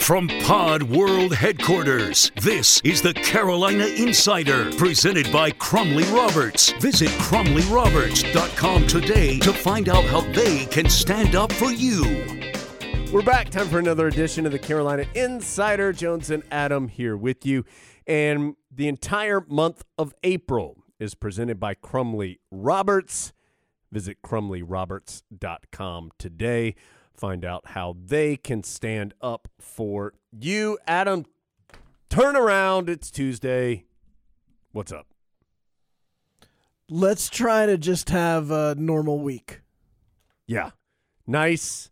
From Pod World Headquarters, this is the Carolina Insider, presented by Crumley Roberts. Visit crumleyroberts.com today to find out how they can stand up for you. We're back. Time for another edition of the Carolina Insider. Jones and Adam here with you. And the entire month of April is presented by Crumley Roberts. Visit crumleyroberts.com today. Find out how they can stand up for you. Adam, turn around. It's Tuesday. What's up? Let's try to just have a normal week. Yeah. Nice,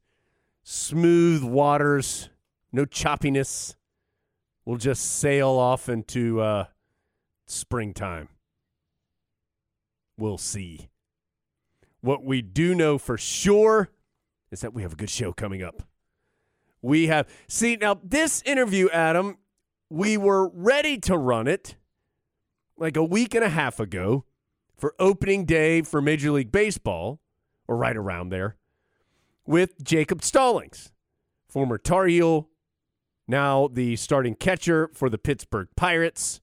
smooth waters, no choppiness. We'll just sail off into uh, springtime. We'll see. What we do know for sure is that we have a good show coming up. We have, see, now this interview, Adam, we were ready to run it like a week and a half ago for opening day for Major League Baseball, or right around there, with Jacob Stallings, former Tar Heel, now the starting catcher for the Pittsburgh Pirates.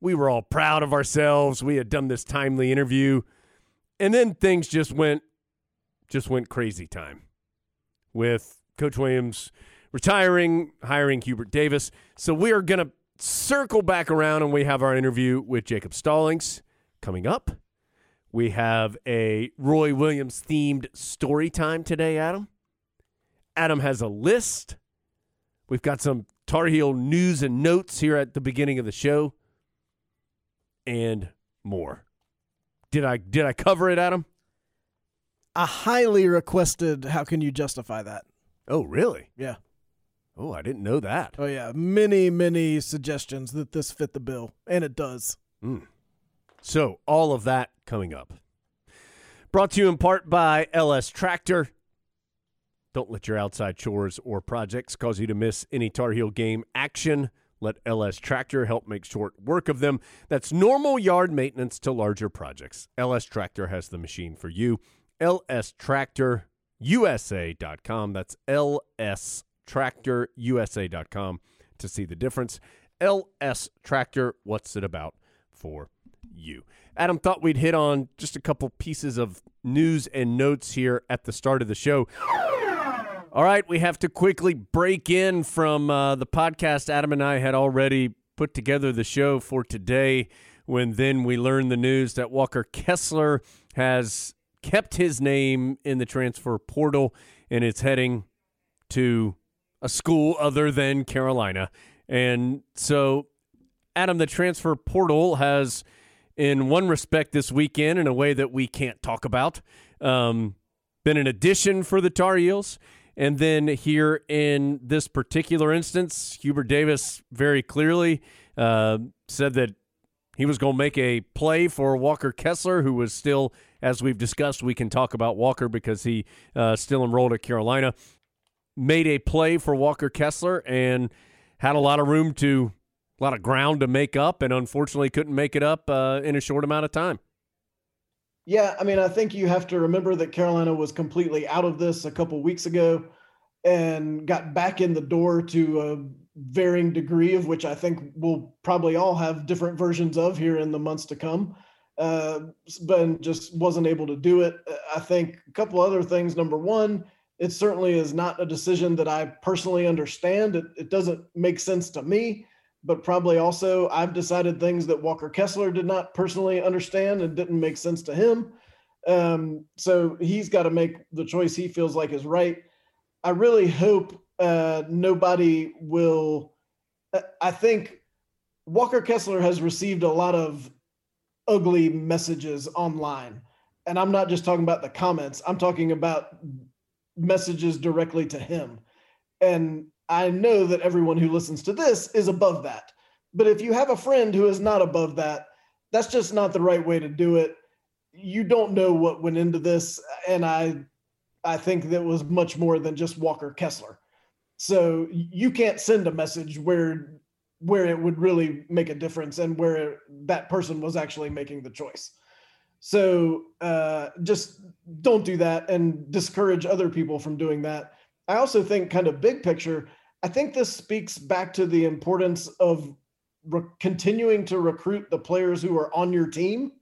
We were all proud of ourselves. We had done this timely interview. And then things just went just went crazy time with Coach Williams retiring, hiring Hubert Davis. So we are going to circle back around and we have our interview with Jacob Stallings coming up. We have a Roy Williams themed story time today, Adam. Adam has a list. We've got some Tar Heel news and notes here at the beginning of the show and more. Did I did I cover it, Adam? A highly requested. How can you justify that? Oh, really? Yeah. Oh, I didn't know that. Oh, yeah. Many, many suggestions that this fit the bill, and it does. Mm. So, all of that coming up. Brought to you in part by LS Tractor. Don't let your outside chores or projects cause you to miss any Tar Heel game action. Let LS Tractor help make short work of them. That's normal yard maintenance to larger projects. LS Tractor has the machine for you. LSTractorUSA.com. That's LSTractorUSA.com to see the difference. LS Tractor, what's it about for you? Adam thought we'd hit on just a couple pieces of news and notes here at the start of the show. All right, we have to quickly break in from uh, the podcast. Adam and I had already put together the show for today when then we learned the news that Walker Kessler has kept his name in the transfer portal and it's heading to a school other than Carolina. And so Adam, the transfer portal has, in one respect, this weekend in a way that we can't talk about, um, been an addition for the Tar Heels. And then here in this particular instance, Hubert Davis very clearly uh, said that he was going to make a play for Walker Kessler, who was still, as we've discussed, we can talk about Walker because he uh, still enrolled at Carolina. Made a play for Walker Kessler and had a lot of room to, a lot of ground to make up, and unfortunately couldn't make it up uh, in a short amount of time. Yeah, I mean, I think you have to remember that Carolina was completely out of this a couple weeks ago and got back in the door to a varying degree of which I think we'll probably all have different versions of here in the months to come. Uh, but just wasn't able to do it. I think a couple other things. Number one, it certainly is not a decision that I personally understand. It, it doesn't make sense to me but probably also I've decided things that Walker Kessler did not personally understand and didn't make sense to him. Um, so he's got to make the choice he feels like is right. I really hope uh, nobody will. Uh, I think Walker Kessler has received a lot of ugly messages online. And I'm not just talking about the comments, I'm talking about messages directly to him. And I know that everyone who listens to this is above that. But if you have a friend who is not above that, that's just not the right way to do it. You don't know what went into this, and I, I think that was much more than just Walker Kessler. So you can't send a message where where it would really make a difference and where that person was actually making the choice. So uh, just don't do that and discourage other people from doing that. I also think, kind of big picture, I think this speaks back to the importance of re- continuing to recruit the players who are on your team,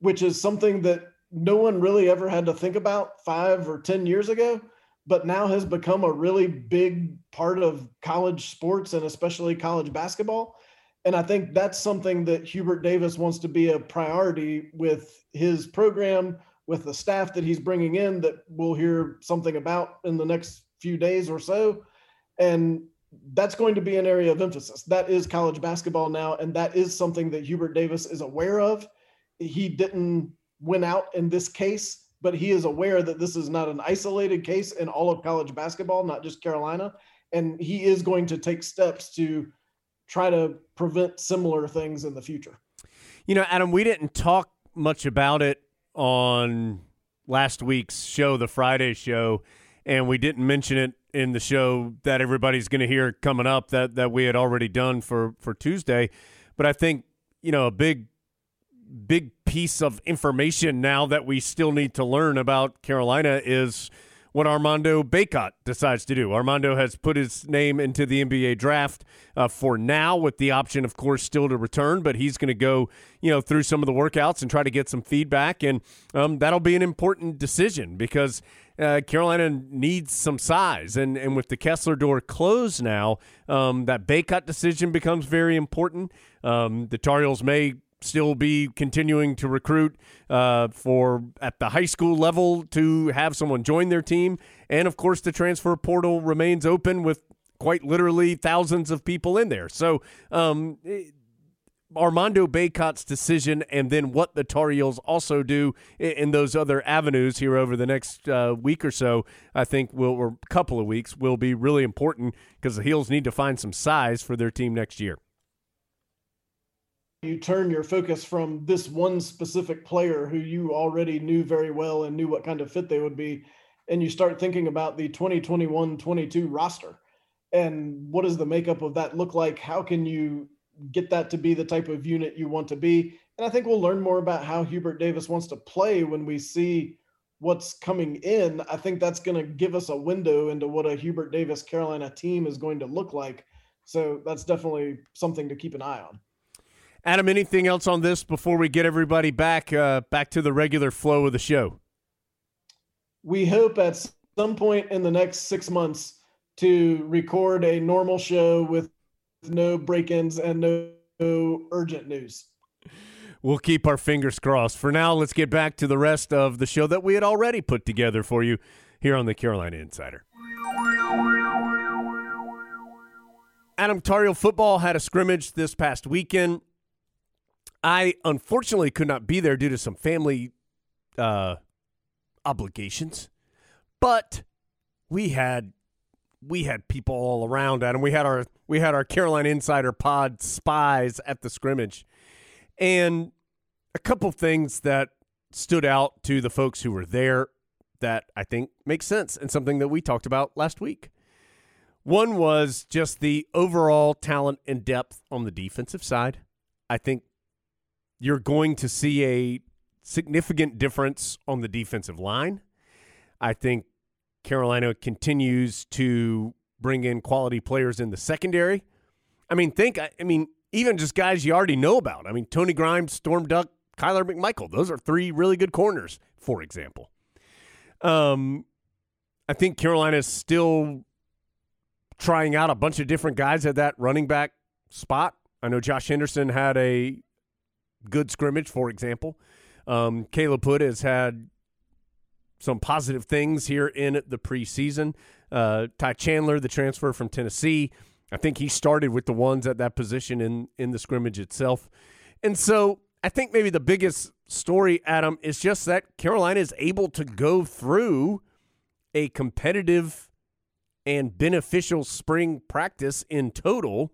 which is something that no one really ever had to think about five or 10 years ago, but now has become a really big part of college sports and especially college basketball. And I think that's something that Hubert Davis wants to be a priority with his program, with the staff that he's bringing in that we'll hear something about in the next few days or so and that's going to be an area of emphasis. That is college basketball now, and that is something that Hubert Davis is aware of. He didn't win out in this case, but he is aware that this is not an isolated case in all of college basketball, not just Carolina. And he is going to take steps to try to prevent similar things in the future. You know, Adam, we didn't talk much about it on last week's show, the Friday show, and we didn't mention it in the show that everybody's going to hear coming up that that we had already done for for Tuesday. But I think you know a big big piece of information now that we still need to learn about Carolina is what Armando Bacot decides to do. Armando has put his name into the NBA draft uh, for now, with the option, of course, still to return. But he's going to go, you know, through some of the workouts and try to get some feedback, and um, that'll be an important decision because uh, Carolina needs some size. And, and with the Kessler door closed now, um, that Bacot decision becomes very important. Um, the Tar Heels may still be continuing to recruit uh, for at the high school level to have someone join their team. And of course, the transfer portal remains open with quite literally thousands of people in there. So, um, Armando Bacot's decision and then what the Tar Heels also do in, those other avenues here over the next uh, week or so, I think will or couple of weeks will be really important because the Heels need to find some size for their team next year. You turn your focus from this one specific player who you already knew very well and knew what kind of fit they would be, and you start thinking about the 2021-22 roster and what does the makeup of that look like? How can you get that to be the type of unit you want to be. And I think we'll learn more about how Hubert Davis wants to play when we see what's coming in. I think that's going to give us a window into what a Hubert Davis Carolina team is going to look like. So that's definitely something to keep an eye on. Adam, anything else on this before we get everybody back uh, back to the regular flow of the show? We hope at some point in the next six months to record a normal show with no break-ins and no, no urgent news. We'll keep our fingers crossed. For now, let's get back to the rest of the show that we had already put together for you here on the Carolina Insider. Adam Tar Heel football had a scrimmage this past weekend. I unfortunately could not be there due to some family uh, obligations, but we had we had people all around, Adam. We had our we had our Carolina Insider Pod spies at the scrimmage, and a couple things that stood out to the folks who were there that I think makes sense and something that we talked about last week. One was just the overall talent and depth on the defensive side. I think you're going to see a significant difference on the defensive line. I think Carolina continues to bring in quality players in the secondary. I mean, think, I mean, even just guys you already know about. I mean, Tony Grimes, Storm Duck, Kyler McMichael. Those are three really good corners, for example. Um, I think Carolina is still trying out a bunch of different guys at that running back spot. I know Josh Henderson had a good scrimmage, for example. Um, Caleb Hood has had some positive things here in the preseason. Uh, Ty Chandler, the transfer from Tennessee, I think he started with the ones at that position in in the scrimmage itself. And so I think maybe the biggest story, Adam, is just that Carolina is able to go through a competitive and beneficial spring practice in total,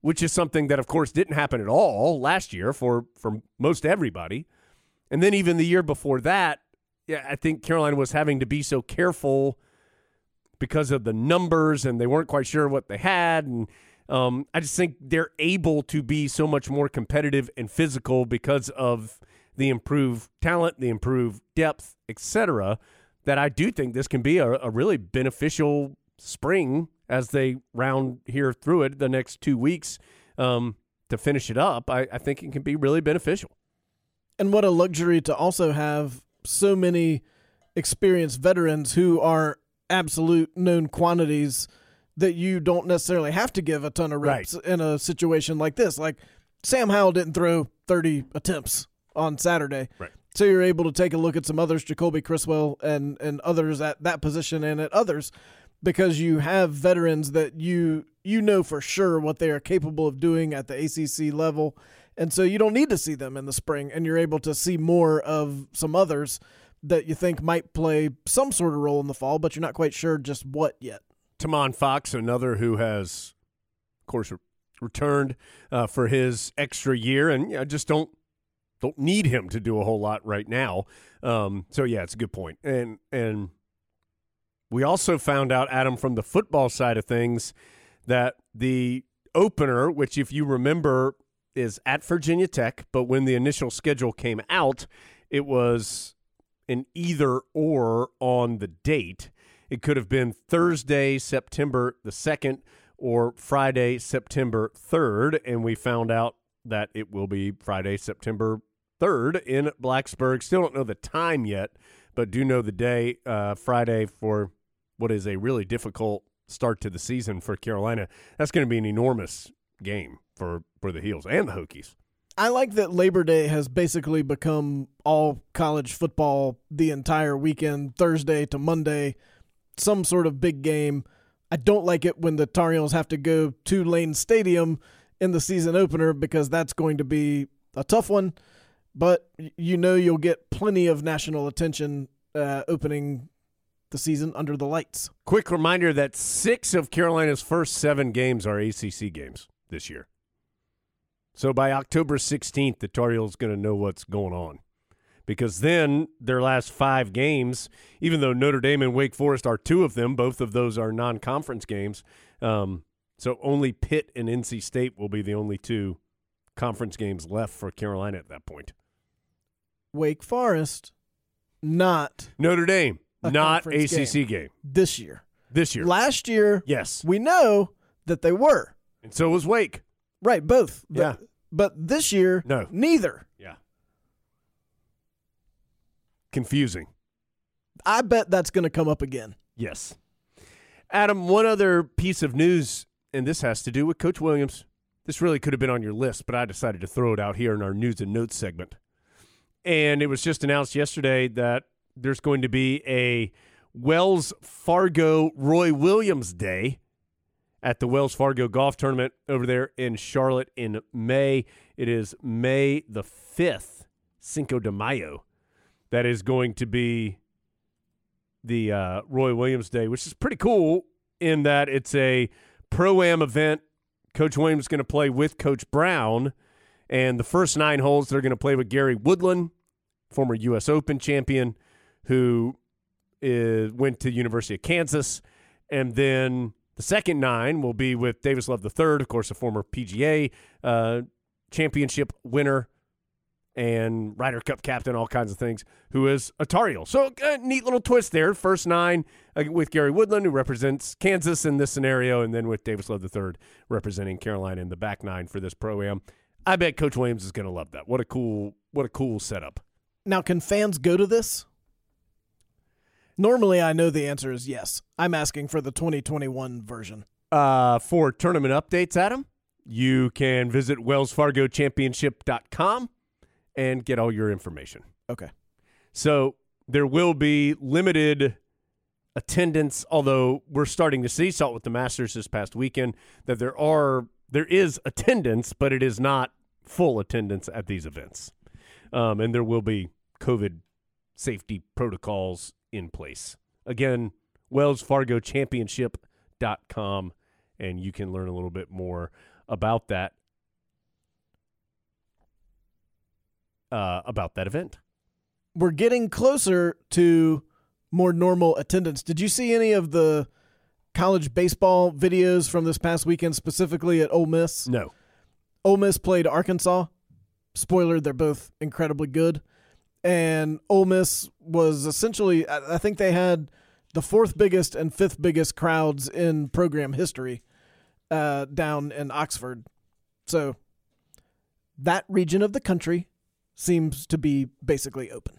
which is something that, of course, didn't happen at all last year for, for most everybody. And then even the year before that, yeah, I think Carolina was having to be so careful because of the numbers and they weren't quite sure what they had. And um, I just think they're able to be so much more competitive and physical because of the improved talent, the improved depth, etc that I do think this can be a, a really beneficial spring as they round here through it the next two weeks um, to finish it up. I, I think it can be really beneficial. And what a luxury to also have so many experienced veterans who are absolute known quantities that you don't necessarily have to give a ton of reps Right. in a situation like this. Like Sam Howell didn't throw 30 attempts on Saturday. Right. So you're able to take a look at some others, Jacoby Criswell and and others at that position and at others, because you have veterans that you you know for sure what they are capable of doing at the ACC level, and so you don't need to see them in the spring, and you're able to see more of some others that you think might play some sort of role in the fall, but you're not quite sure just what yet. Tomon Fox, another who has, of course, re- returned uh, for his extra year, and I just don't don't need him to do a whole lot right now. Um, so yeah, it's a good. And and we also found out, Adam, from the football side of things, that the opener, which if you remember is at Virginia Tech, but when the initial schedule came out, it was an either or on the date. It could have been Thursday, September the 2nd, or Friday, September 3rd. And we found out that it will be Friday, September 3rd in Blacksburg. Still don't know the time yet, but do know the day, uh, Friday, for what is a really difficult start to the season for Carolina. That's going to be an enormous game for, for the Heels and the Hokies. I like that Labor Day has basically become all college football the entire weekend, Thursday to Monday, some sort of big game. I don't like it when the Tar Heels have to go to Lane Stadium in the season opener because that's going to be a tough one. But you know you'll get plenty of national attention uh, opening the season under the lights. Quick reminder that six of Carolina's first seven games are ACC games this year. So by October 16th, the Tar Heels going to know what's going on. Because then their last five games, even though Notre Dame and Wake Forest are two of them, both of those are non conference games. Um, so only Pitt and NC State will be the only two conference games left for Carolina at that point. Wake Forest, not Notre Dame, A not ACC game. this year. this year. Last year, yes. we know that they were. And so was Wake. Right, both. But, Yeah. But this year, No. neither. Yeah. Confusing. I bet that's going to come up again. Yes. Adam, one other piece of news, and this has to do with Coach Williams. This really could have been on your list, but I decided to throw it out here in our news and notes segment. And it was just announced yesterday that there's going to be a Wells Fargo Roy Williams Day at the Wells Fargo Golf Tournament over there in Charlotte in May. It is May the 5th, Cinco de Mayo. That is going to be the uh, Roy Williams Day, which is pretty cool in that it's a pro am event. Coach Williams is going to play with Coach Brown. And the first nine holes, they're going to play with Gary Woodland, former U.S. Open champion, who is, went to University of Kansas. And then the second nine will be with Davis Love III, of course, a former PGA uh, championship winner and Ryder Cup captain, all kinds of things, who is a Tar Heel. So a neat little twist there. First nine uh, with Gary Woodland, who represents Kansas in this scenario, and then with Davis Love III representing Carolina in the back nine for this pro am. I bet Coach Williams is going to love that. What a cool, what a cool setup. Now, can fans go to this? Normally, I know the answer is yes. I'm asking for the 2021 version. Uh, for tournament updates, Adam, you can visit WellsFargoChampionship.com and get all your information. Okay. So there will be limited attendance, although we're starting to see, saw it with the Masters this past weekend, that there are there is attendance, but it is not full attendance at these events. Um, and there will be COVID safety protocols in place. Again, Wells Fargo Championship.com, and you can learn a little bit more about that. Uh, about that event. We're getting closer to more normal attendance. Did you see any of the college baseball videos from this past weekend, specifically at Ole Miss? No. Ole Miss played Arkansas. Spoiler, they're both incredibly good. And Ole Miss was essentially, I think they had the fourth biggest and fifth biggest crowds in program history uh, down in Oxford. So that region of the country seems to be basically open.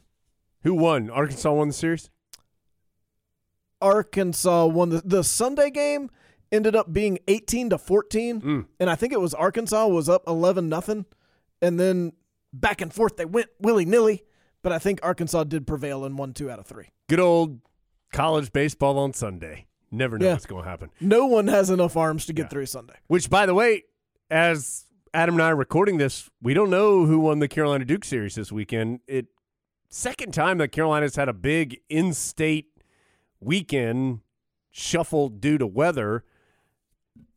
Who won? Arkansas won the series? Arkansas won the, the Sunday game ended up being 18 to 14 Mm. and I think it was Arkansas was up 11 nothing and then back and forth they went willy-nilly but I think Arkansas did prevail and won 2 out of 3. Good old college baseball on Sunday. Never know Yeah. what's going to happen. No one has enough arms to get Yeah. through Sunday. Which, by the way, as Adam and I are recording this, we don't know who won the Carolina Duke series this weekend. It second time that Carolina's had a big in-state weekend shuffled due to weather.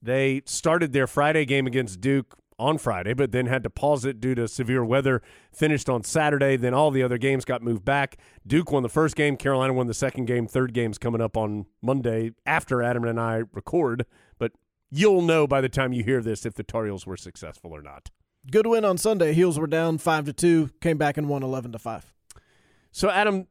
They started their Friday game against Duke on Friday, but then had to pause it due to severe weather. Finished on Saturday. Then all the other games got moved back. Duke won the first game. Carolina won the second game. Third game's coming up on Monday after Adam and I record. But you'll know by the time you hear this if the Tar Heels were successful or not. Good win on Sunday. Heels were down 5 to 2, came back and won 11 to 5. So, Adam,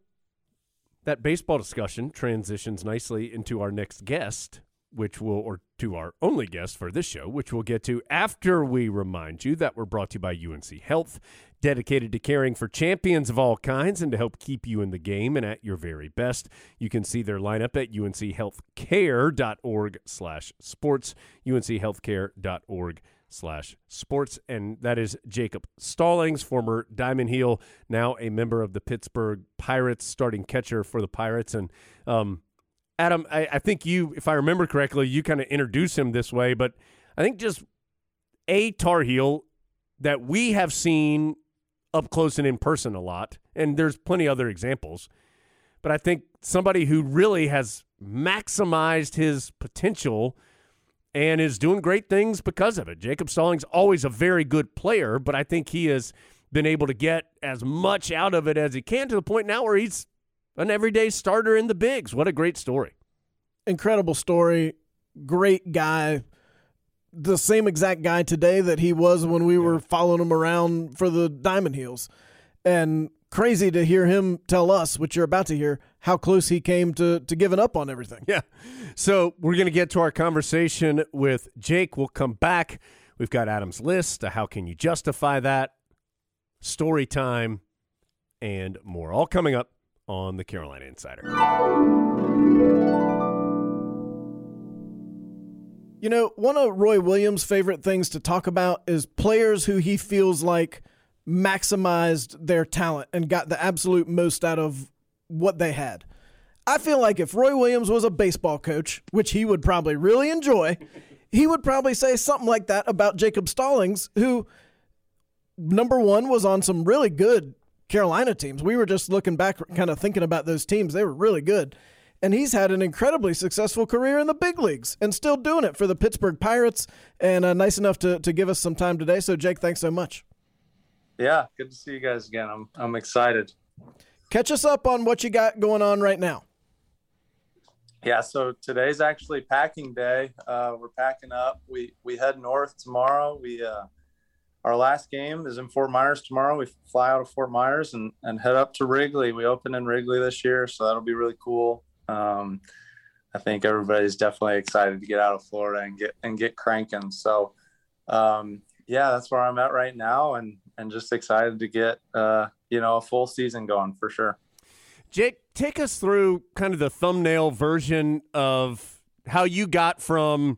that baseball discussion transitions nicely into our next guest, which will, or to our only guest for this show, which we'll get to after we remind you that we're brought to you by UNC Health, dedicated to caring for champions of all kinds and to help keep you in the game and at your very best. You can see their lineup at unchealthcare.org slash sports, unchealthcare.org slash sports. And that is Jacob Stallings, former Diamond Heel, now a member of the Pittsburgh Pirates, starting catcher for the Pirates. And um, Adam, I, I think you, if I remember correctly, you kind of introduced him this way, but I think just a Tar Heel that we have seen up close and in person a lot, and there's plenty other examples. But I think somebody who really has maximized his potential and is doing great things because of it. Jacob Stallings always a very good player, but I think he has been able to get as much out of it as he can to the point now where he's an everyday starter in the bigs. What a great story. Incredible story. Great guy. The same exact guy today that he was when we were following him around for the Diamond Heels. And crazy to hear him tell us, what you're about to hear, how close he came to, to giving up on everything. Yeah. So we're going to get to our conversation with Jake. We'll come back. We've got Adam's list. How can you justify that? Story time and more. All coming up on the Carolina Insider. You know, one of Roy Williams' favorite things to talk about is players who he feels like maximized their talent and got the absolute most out of what they had. I feel like if Roy Williams was a baseball coach, which he would probably really enjoy, he would probably say something like that about Jacob Stallings, who number one was on some really good Carolina teams. We were just looking back, kind of thinking about those teams. They were really good. And he's had an incredibly successful career in the big leagues and still doing it for the Pittsburgh Pirates. And uh, nice enough to, to give us some time today. So, Jake, thanks so much. Yeah, good to see you guys again. I'm, I'm excited. Catch us up on what you got going on right now. Yeah, so today's actually packing day. Uh, we're packing up. We we head north tomorrow. We uh, our last game is in Fort Myers tomorrow. We fly out of Fort Myers and, and head up to Wrigley. We open in Wrigley this year, so that'll be really cool. Um, I think everybody's definitely excited to get out of Florida and get and get cranking. So um, yeah, that's where I'm at right now, and and just excited to get uh, you know a full season going for sure. Jake, take us through kind of the thumbnail version of how you got from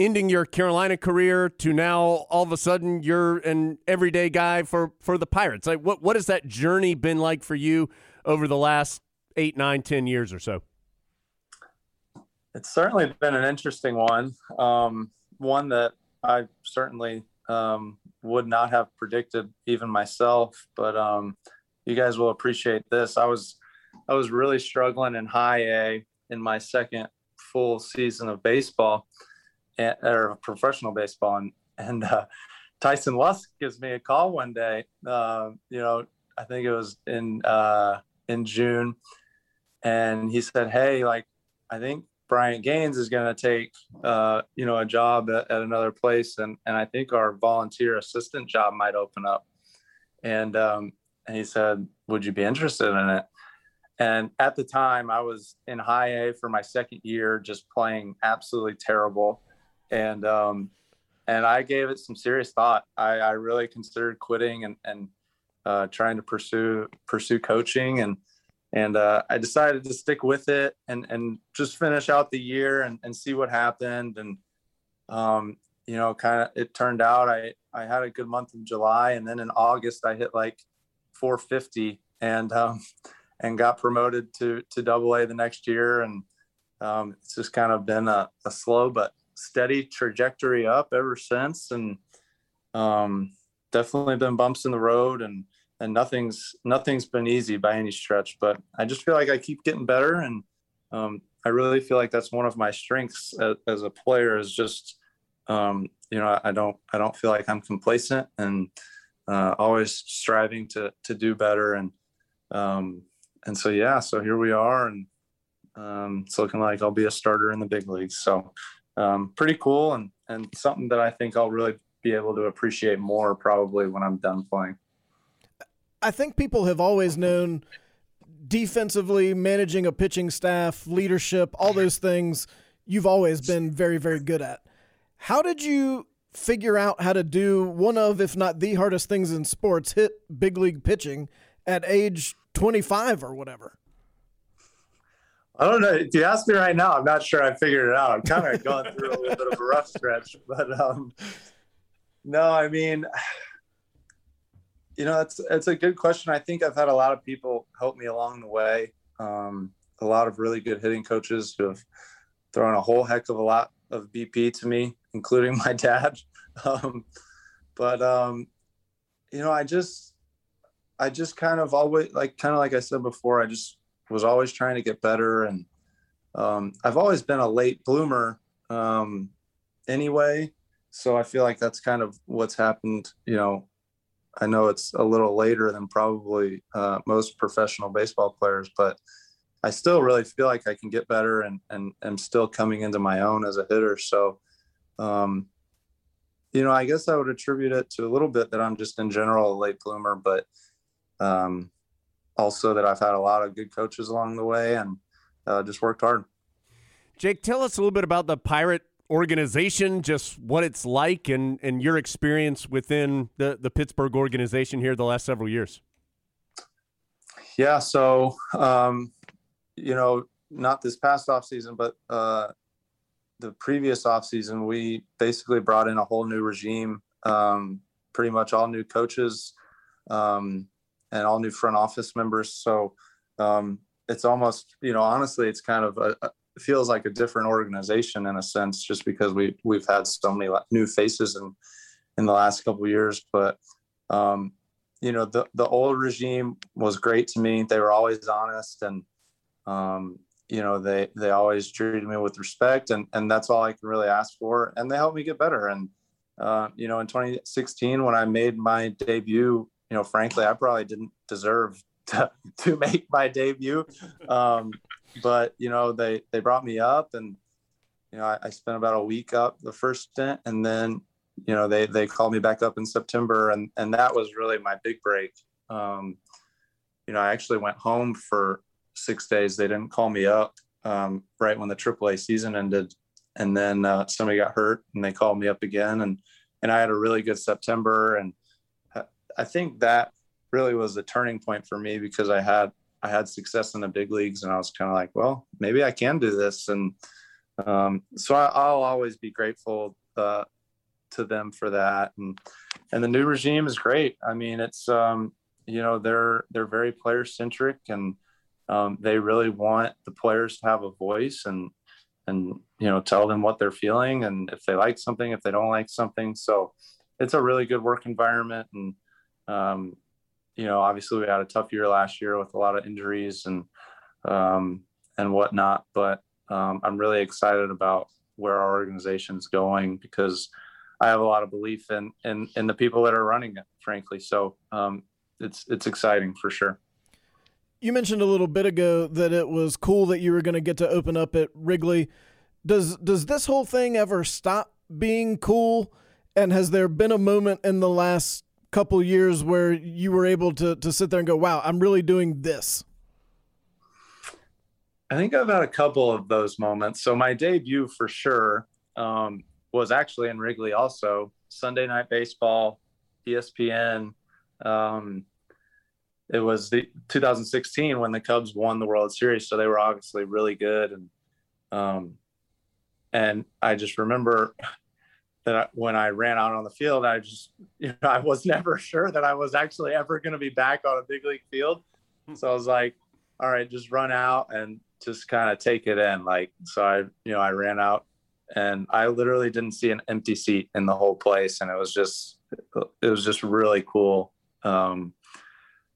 ending your Carolina career to now all of a sudden you're an everyday guy for for the Pirates. Like what what has that journey been like for you over the last eight, nine, ten years or so? It's certainly been an interesting one. Um, one that I certainly um, would not have predicted even myself, but um, you guys will appreciate this. I was I was really struggling in high A in my second full season of baseball or professional baseball. And, and uh, Tyson Lusk gives me a call one day. Uh, you know, I think it was in uh, in June, and he said, "Hey, like, I think Bryant Gaines is going to take, uh, you know, a job at, at, another place, and and I think our volunteer assistant job might open up." And um, and he said, "Would you be interested in it?" And at the time, I was in high A for my second year, just playing absolutely terrible. And um, and I gave it some serious thought. I, I really considered quitting and and uh, trying to pursue pursue coaching and and uh, I decided to stick with it and and just finish out the year and, and see what happened. And um, you know, kind of it turned out I I had a good month in July, and then in August I hit like 450, and um, and got promoted to to double A the next year. And um, it's just kind of been a, a, slow but steady trajectory up ever since. And um, definitely been bumps in the road and and nothing's nothing's been easy by any stretch. But I just feel like I keep getting better and um, I really feel like that's one of my strengths as, as a player is just um, you know I don't I don't feel like I'm complacent and uh, always striving to to do better and um, and so yeah, so here we are, and um, it's looking like I'll be a starter in the big leagues. So um, pretty cool, and and something that I think I'll really be able to appreciate more probably when I'm done playing. I think people have always known defensively, managing a pitching staff, leadership, all those things. You've always been very, very good at. How did you figure out how to do one of, if not the hardest things in sports, hit big league pitching at age 25 or whatever? I don't know. If you ask me right now, I'm not sure I figured it out. I'm kind of going through a little bit of a rough stretch, but um, no, I mean, you know, it's it's a good question. I think I've had a lot of people help me along the way. Um, a lot of really good hitting coaches who have thrown a whole heck of a lot of BP to me, including my dad. Um, but um, you know, I just I just kind of always like kind of like I said before, I just was always trying to get better and um, I've always been a late bloomer um, anyway. So I feel like that's kind of what's happened. You know, I know it's a little later than probably uh, most professional baseball players, but I still really feel like I can get better and and am still coming into my own as a hitter. So, um, you know, I guess I would attribute it to a little bit that I'm just in general a late bloomer, but um, also that I've had a lot of good coaches along the way and uh, just worked hard. Jake, tell us a little bit about the Pirate organization, just what it's like, and and your experience within the the Pittsburgh organization here the last several years. Yeah, so um, you know, not this past off season, but uh, the previous off season, we basically brought in a whole new regime, um, pretty much all new coaches. Um, and all new front office members. So um, it's almost, you know, honestly, it's kind of a, a, feels like a different organization in a sense, just because we we've had so many new faces in in the last couple years. But um, you know, the the old regime was great to me. They were always honest and um, you know they they always treated me with respect and and that's all i can really ask for and they helped me get better and uh, you know in 2016 when i made my debut you know frankly i probably didn't deserve to, to make my debut. Um, but you know they they brought me up and you know I, I, spent about a week up the first stint and then you know they they called me back up in september and and that was really my big break. Um, you know i actually went home for six days. They didn't call me up um, right when the AAA season ended, and then uh, somebody got hurt, and they called me up again, and and I had a really good September, and I think that really was the turning point for me because I had I had success in the big leagues, and I was kind of like, well, maybe I can do this, and um, so I, will always be grateful uh, to them for that, and and the new regime is great. I mean, it's um, you know they're they're very player centric and um, they really want the players to have a voice and and you know tell them what they're feeling and if they like something if they don't like something. So it's a really good work environment and um, you know obviously we had a tough year last year with a lot of injuries and um, and whatnot but um, i'm really excited about where our organization is going because i have a lot of belief in in, in the people that are running it frankly so um, it's it's exciting for sure you mentioned a little bit ago that it was cool that you were going to get to open up at Wrigley. Does does this whole thing ever stop being cool? And has there been a moment in the last couple years where you were able to to sit there and go, "Wow, I'm really doing this"? I think I've had a couple of those moments. So my debut for sure um, was actually in Wrigley, also Sunday Night Baseball, ESPN. Um, it was the 2016 when the Cubs won the World Series, so they were obviously really good, and um, and I just remember that I, when I ran out on the field, I just you know I was never sure that I was actually ever going to be back on a big league field, so I was like, all right, just run out and just kind of take it in, like so I you know I ran out and I literally didn't see an empty seat in the whole place, and it was just it was just really cool. Um,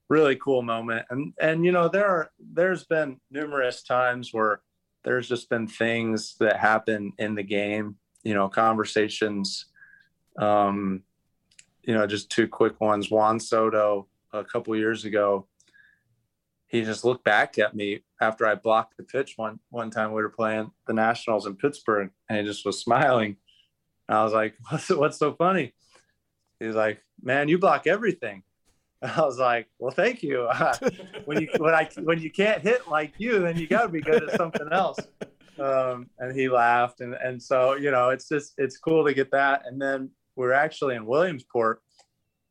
really cool moment. And and you know, there are there's been numerous times where there's just been things that happen in the game, you know, conversations. Um, you know, just two quick ones. Juan Soto a couple years ago, he just looked back at me after I blocked the pitch one one time we were playing the Nationals in Pittsburgh, and he just was smiling. And I was like, "What's what's so funny?" He's like, "Man, you block everything." I was like, well, thank you. when you when I when you can't hit like you, then you got to be good at something else. Um, and he laughed, and and so you know, it's just it's cool to get that. And then we're actually in Williamsport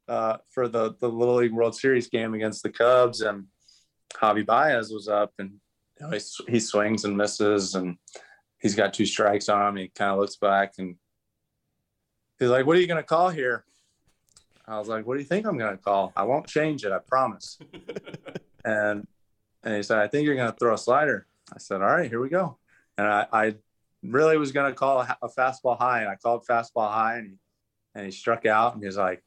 uh, for the the Little League World Series game against the Cubs, and Javi Baez was up, and you know, he, he swings and misses, and he's got two strikes on him. He kind of looks back and he's like, "What are you going to call here?" I was like, "What do you think I'm going to call? I won't change it. I promise." and and he said, "I think you're going to throw a slider." I said, "All right, here we go." And I, I really was going to call a, fastball high, and I called fastball high, and he and he struck out, and he was like,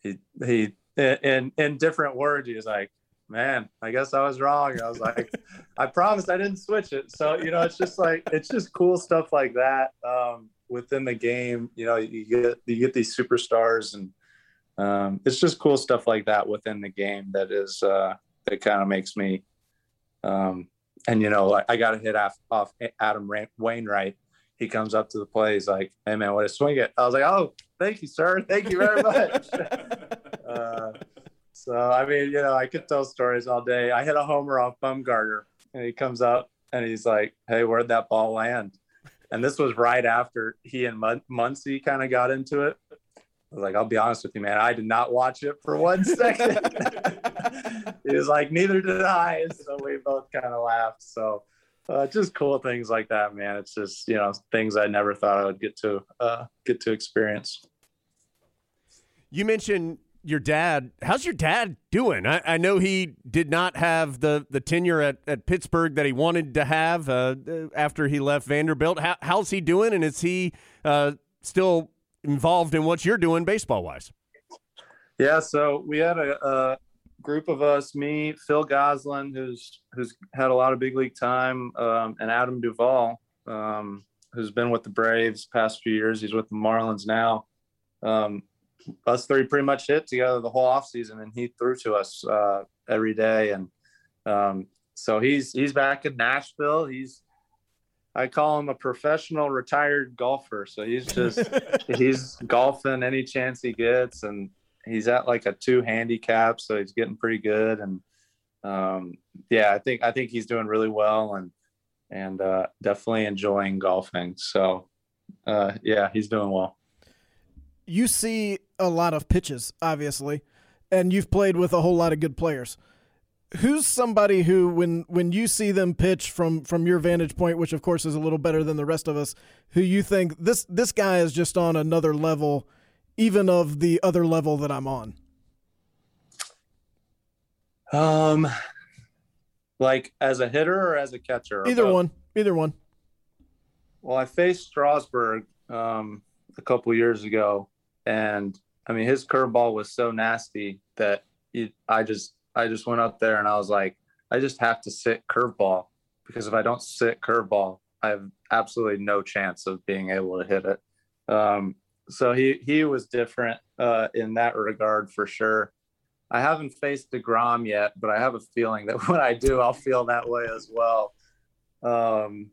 he he in in different words, he was like, "Man, I guess I was wrong." I was like, "I promised I didn't switch it." So you know, it's just like it's just cool stuff like that um, within the game. You know, you get you get these superstars and um, it's just cool stuff like that within the game that is uh, that kind of makes me um, and you know I, I got a hit off, off Adam Wainwright. He comes up to the play. He's like, "Hey man, what a swing it!" I was like, "Oh, thank you, sir. Thank you very much." uh, so I mean, you know, I could tell stories all day. I hit a homer off Bumgarner, and he comes up and he's like, "Hey, where'd that ball land?" And this was right after he and Mun- Muncy kind of got into it. I was like, I'll be honest with you, man. I did not watch it for one second. he was like, neither did I. So we both kind of laughed. So uh, just cool things like that, man. It's just you know things I never thought I would get to uh, get to experience. You mentioned your dad. How's your dad doing? I, I, know he did not have the, the tenure at, at Pittsburgh that he wanted to have uh, after he left Vanderbilt. How, how's he doing? And is he uh, still involved in what you're doing baseball wise? Yeah, so we had a, a, group of us, me, Phil Gosselin, who's who's had a lot of big league time, um, and Adam Duvall, um, who's been with the Braves past few years. He's with the Marlins now. Um, us three pretty much hit together the whole off season, and he threw to us uh, every day. And um, so he's he's back in Nashville. He's I call him a professional retired golfer. So he's just he's golfing any chance he gets, and he's at like a two handicap, so he's getting pretty good. And um, yeah, I think I think he's doing really well, and and uh, definitely enjoying golfing. So uh, yeah, he's doing well you see a lot of pitches, obviously, and you've played with a whole lot of good players. Who's somebody who, when when you see them pitch from from your vantage point, which of course is a little better than the rest of us, who you think this this guy is just on another level, even of the other level that I'm on? Um, like as a hitter or as a catcher? Either one. Either one. Well, I faced Strasburg um, a couple years ago, and I mean his curveball was so nasty that he, I just I just went up there and I was like, I just have to sit curveball because if I don't sit curveball, I have absolutely no chance of being able to hit it. Um, so he he was different uh, in that regard for sure. I haven't faced Degrom yet, but I have a feeling that when I do, I'll feel that way as well. Um,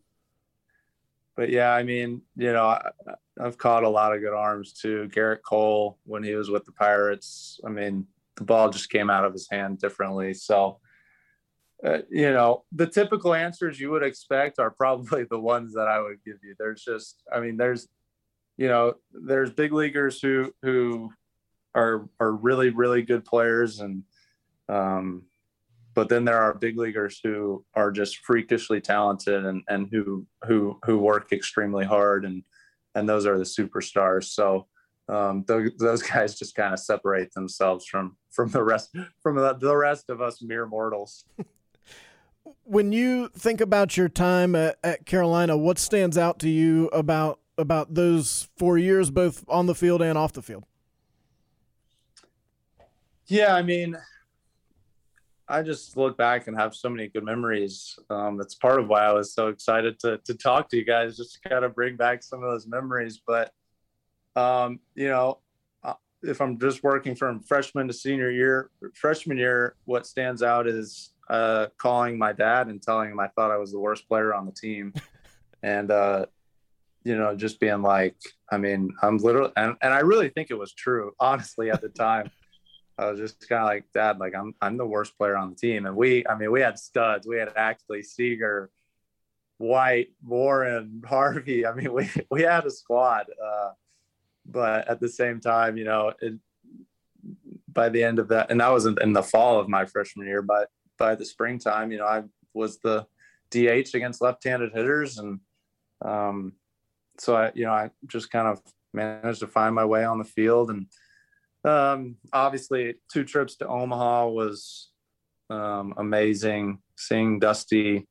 but yeah, I mean, you know, I, have caught a lot of good arms too. Gerrit Cole, when he was with the Pirates, I mean, the ball just came out of his hand differently. So, uh, you know, the typical answers you would expect are probably the ones that I would give you. There's just, I mean, there's, you know, there's big leaguers who who are are really really good players, and um, but then there are big leaguers who are just freakishly talented and and who who who work extremely hard and and those are the superstars. So um, th- those guys just kind of separate themselves from from the rest from the, the rest of us mere mortals. when you think about your time at, at, Carolina, what stands out to you about about those four years, both on the field and off the field? Yeah, I mean, I just look back and have so many good memories. Um, that's part of why I was so excited to to talk to you guys, just to kind of bring back some of those memories. But um, you know, uh, if I'm just working from freshman to senior year, freshman year, what stands out is uh, calling my dad and telling him I thought I was the worst player on the team, and uh, you know, just being like, I mean, I'm literally, and, and I really think it was true, honestly, at the time. I was just kind of like, Dad, like I'm I'm the worst player on the team, and we, I mean, we had studs. We had actually Seager, White, Warren, Harvey. I mean, we we had a squad, uh, but at the same time, you know, it, by the end of that, and that was in, in the fall of my freshman year, but by the springtime, you know, I was the DH against left-handed hitters, and um, so I, you know, I just kind of managed to find my way on the field and um, obviously, two trips to Omaha was um, amazing. Seeing Dusty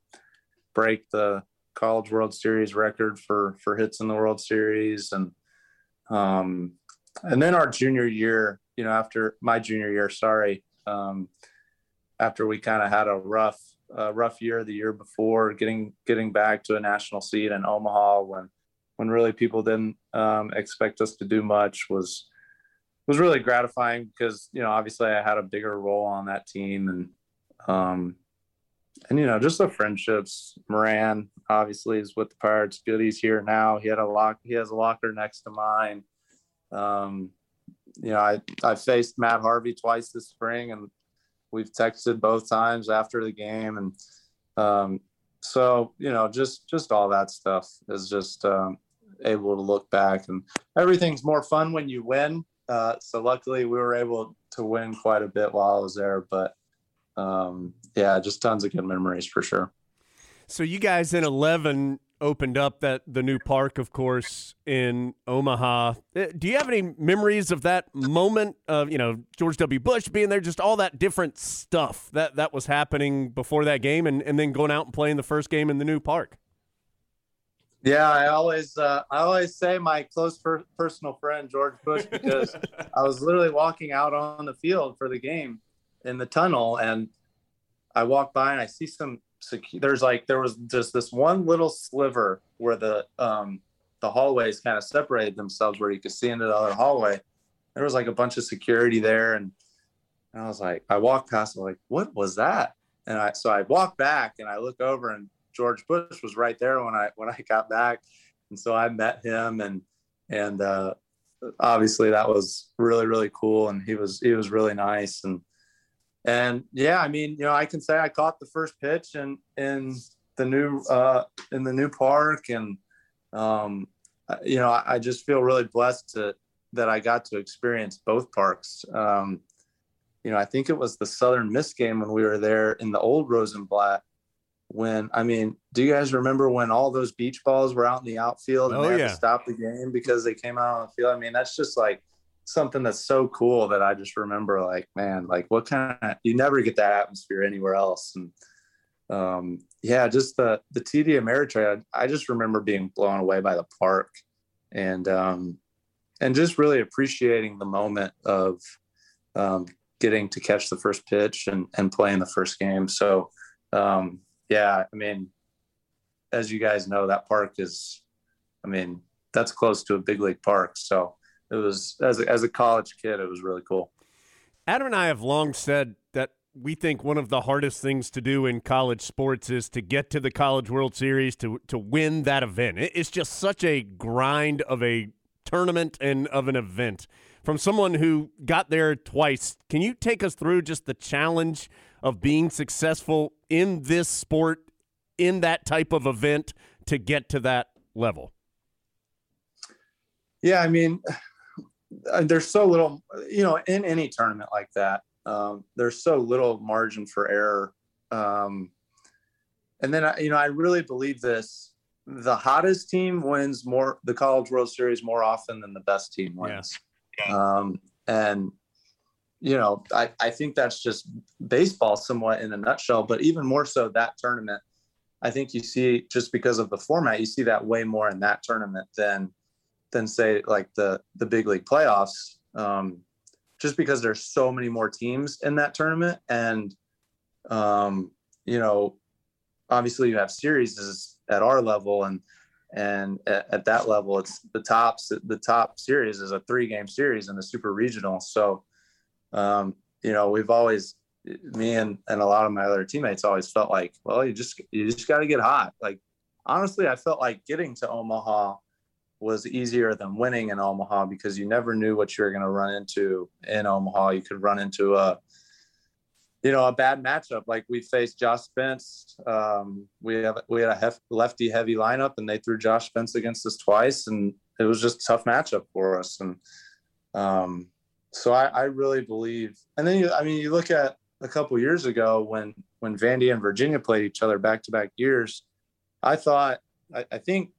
break the College World Series record for for hits in the World Series, and um, and then our junior year, you know, after my junior year, sorry, um, after we kind of had a rough rough year the year before, getting getting back to a national seed in Omaha when when really people didn't um, expect us to do much was was really gratifying because you know obviously I had a bigger role on that team and um and you know just the friendships. Moran obviously is with the Pirates. Goody's here now. He had a lock. He has a locker next to mine. Um, you know I I faced Matt Harvey twice this spring and we've texted both times after the game and um, so you know just just all that stuff is just um, able to look back and everything's more fun when you win uh, so luckily we were able to win quite a bit while I was there. But um, yeah, just tons of good memories for sure. So you guys in eleven opened up that the new park, of course, in Omaha. Uh, do you have any memories of that moment of you know George W. Bush being there, just all that different stuff that that was happening before that game, and and then going out and playing the first game in the new park? Yeah, I always uh, I always say my close per- personal friend George Bush because I was literally walking out on the field for the game in the tunnel, and I walk by and I see some. There's like there was just this one little sliver where the um, the hallways kind of separated themselves, where you could see into the other hallway. There was like a bunch of security there, and, and I was like, I walked past, I'm like, what was that? And I so I walk back and I look over and George Bush was right there when I when I got back, and so I met him and and uh, obviously that was really really cool, and he was he was really nice. And and yeah, I mean you know I can say I caught the first pitch in in the new uh, in the new park, and um, you know I, I just feel really blessed to that I got to experience both parks. Um, you know, I think it was the Southern Miss game when we were there in the old Rosenblatt when I mean, do you guys remember when all those beach balls were out in the outfield and oh, they had yeah. to stop the game because they came out on the field? I mean, that's just like something that's so cool that I just remember like, man, like what kind of you never get that atmosphere anywhere else. And um yeah, just the the TD Ameritrade, I, I just remember being blown away by the park and um and just really appreciating the moment of um getting to catch the first pitch and and playing the first game. So um yeah, I mean, as you guys know, that park is, I mean, that's close to a big league park. So it was as a, as a college kid, it was really cool. Adam and I have long said that we think one of the hardest things to do in college sports is to get to the College World Series to to win that event. It's just such a grind of a tournament and of an event. From someone who got there twice, can you take us through just the challenge of being successful in this sport, in that type of event to get to that level? Yeah, I mean, uh, there's so little, you know, in any tournament like that, um, there's so little margin for error. Um, and then, you know, I really believe this the hottest team wins more the college world series more often than the best team wins yeah. um, and you know, I, I think that's just baseball somewhat in a nutshell, but even more so that tournament. I think you see just because of the format, you see that way more in that tournament than than say like the the big league playoffs. Um, just because there's so many more teams in that tournament, and um, you know, obviously you have series at our level, and and at, at that level, it's the tops. The top series is a three game series in the super regional, so um, you know, we've always me and, and a lot of my other teammates always felt like, well, you just you just got to get hot. Like honestly, I felt like getting to Omaha was easier than winning in Omaha because you never knew what you were going to run into in Omaha. You could run into a you know a bad matchup like we faced Josh Spence. Um, we have we had a hef, lefty heavy lineup and they threw Josh Spence against us twice and it was just a tough matchup for us and um, so I, I really believe. And then you, I mean, you look at a couple years ago when when Vandy and Virginia played each other back to back years. I thought, I, I, think,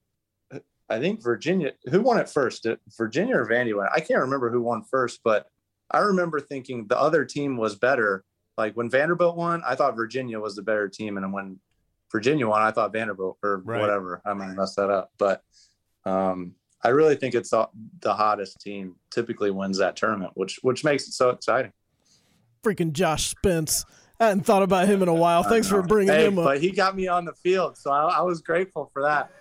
I think Virginia. Who won it first? Virginia or Vandy won? I can't remember who won first, but I remember thinking the other team was better. Like when Vanderbilt won, I thought Virginia was the better team, and when Virginia won, I thought Vanderbilt or right. whatever. I might mess that up, but um, I really think it's the hottest team typically wins that tournament, which which makes it so exciting. Freaking Josh Spence. I hadn't thought about him in a while. Thanks for bringing hey, him up. But he got me on the field, so I, I was grateful for that.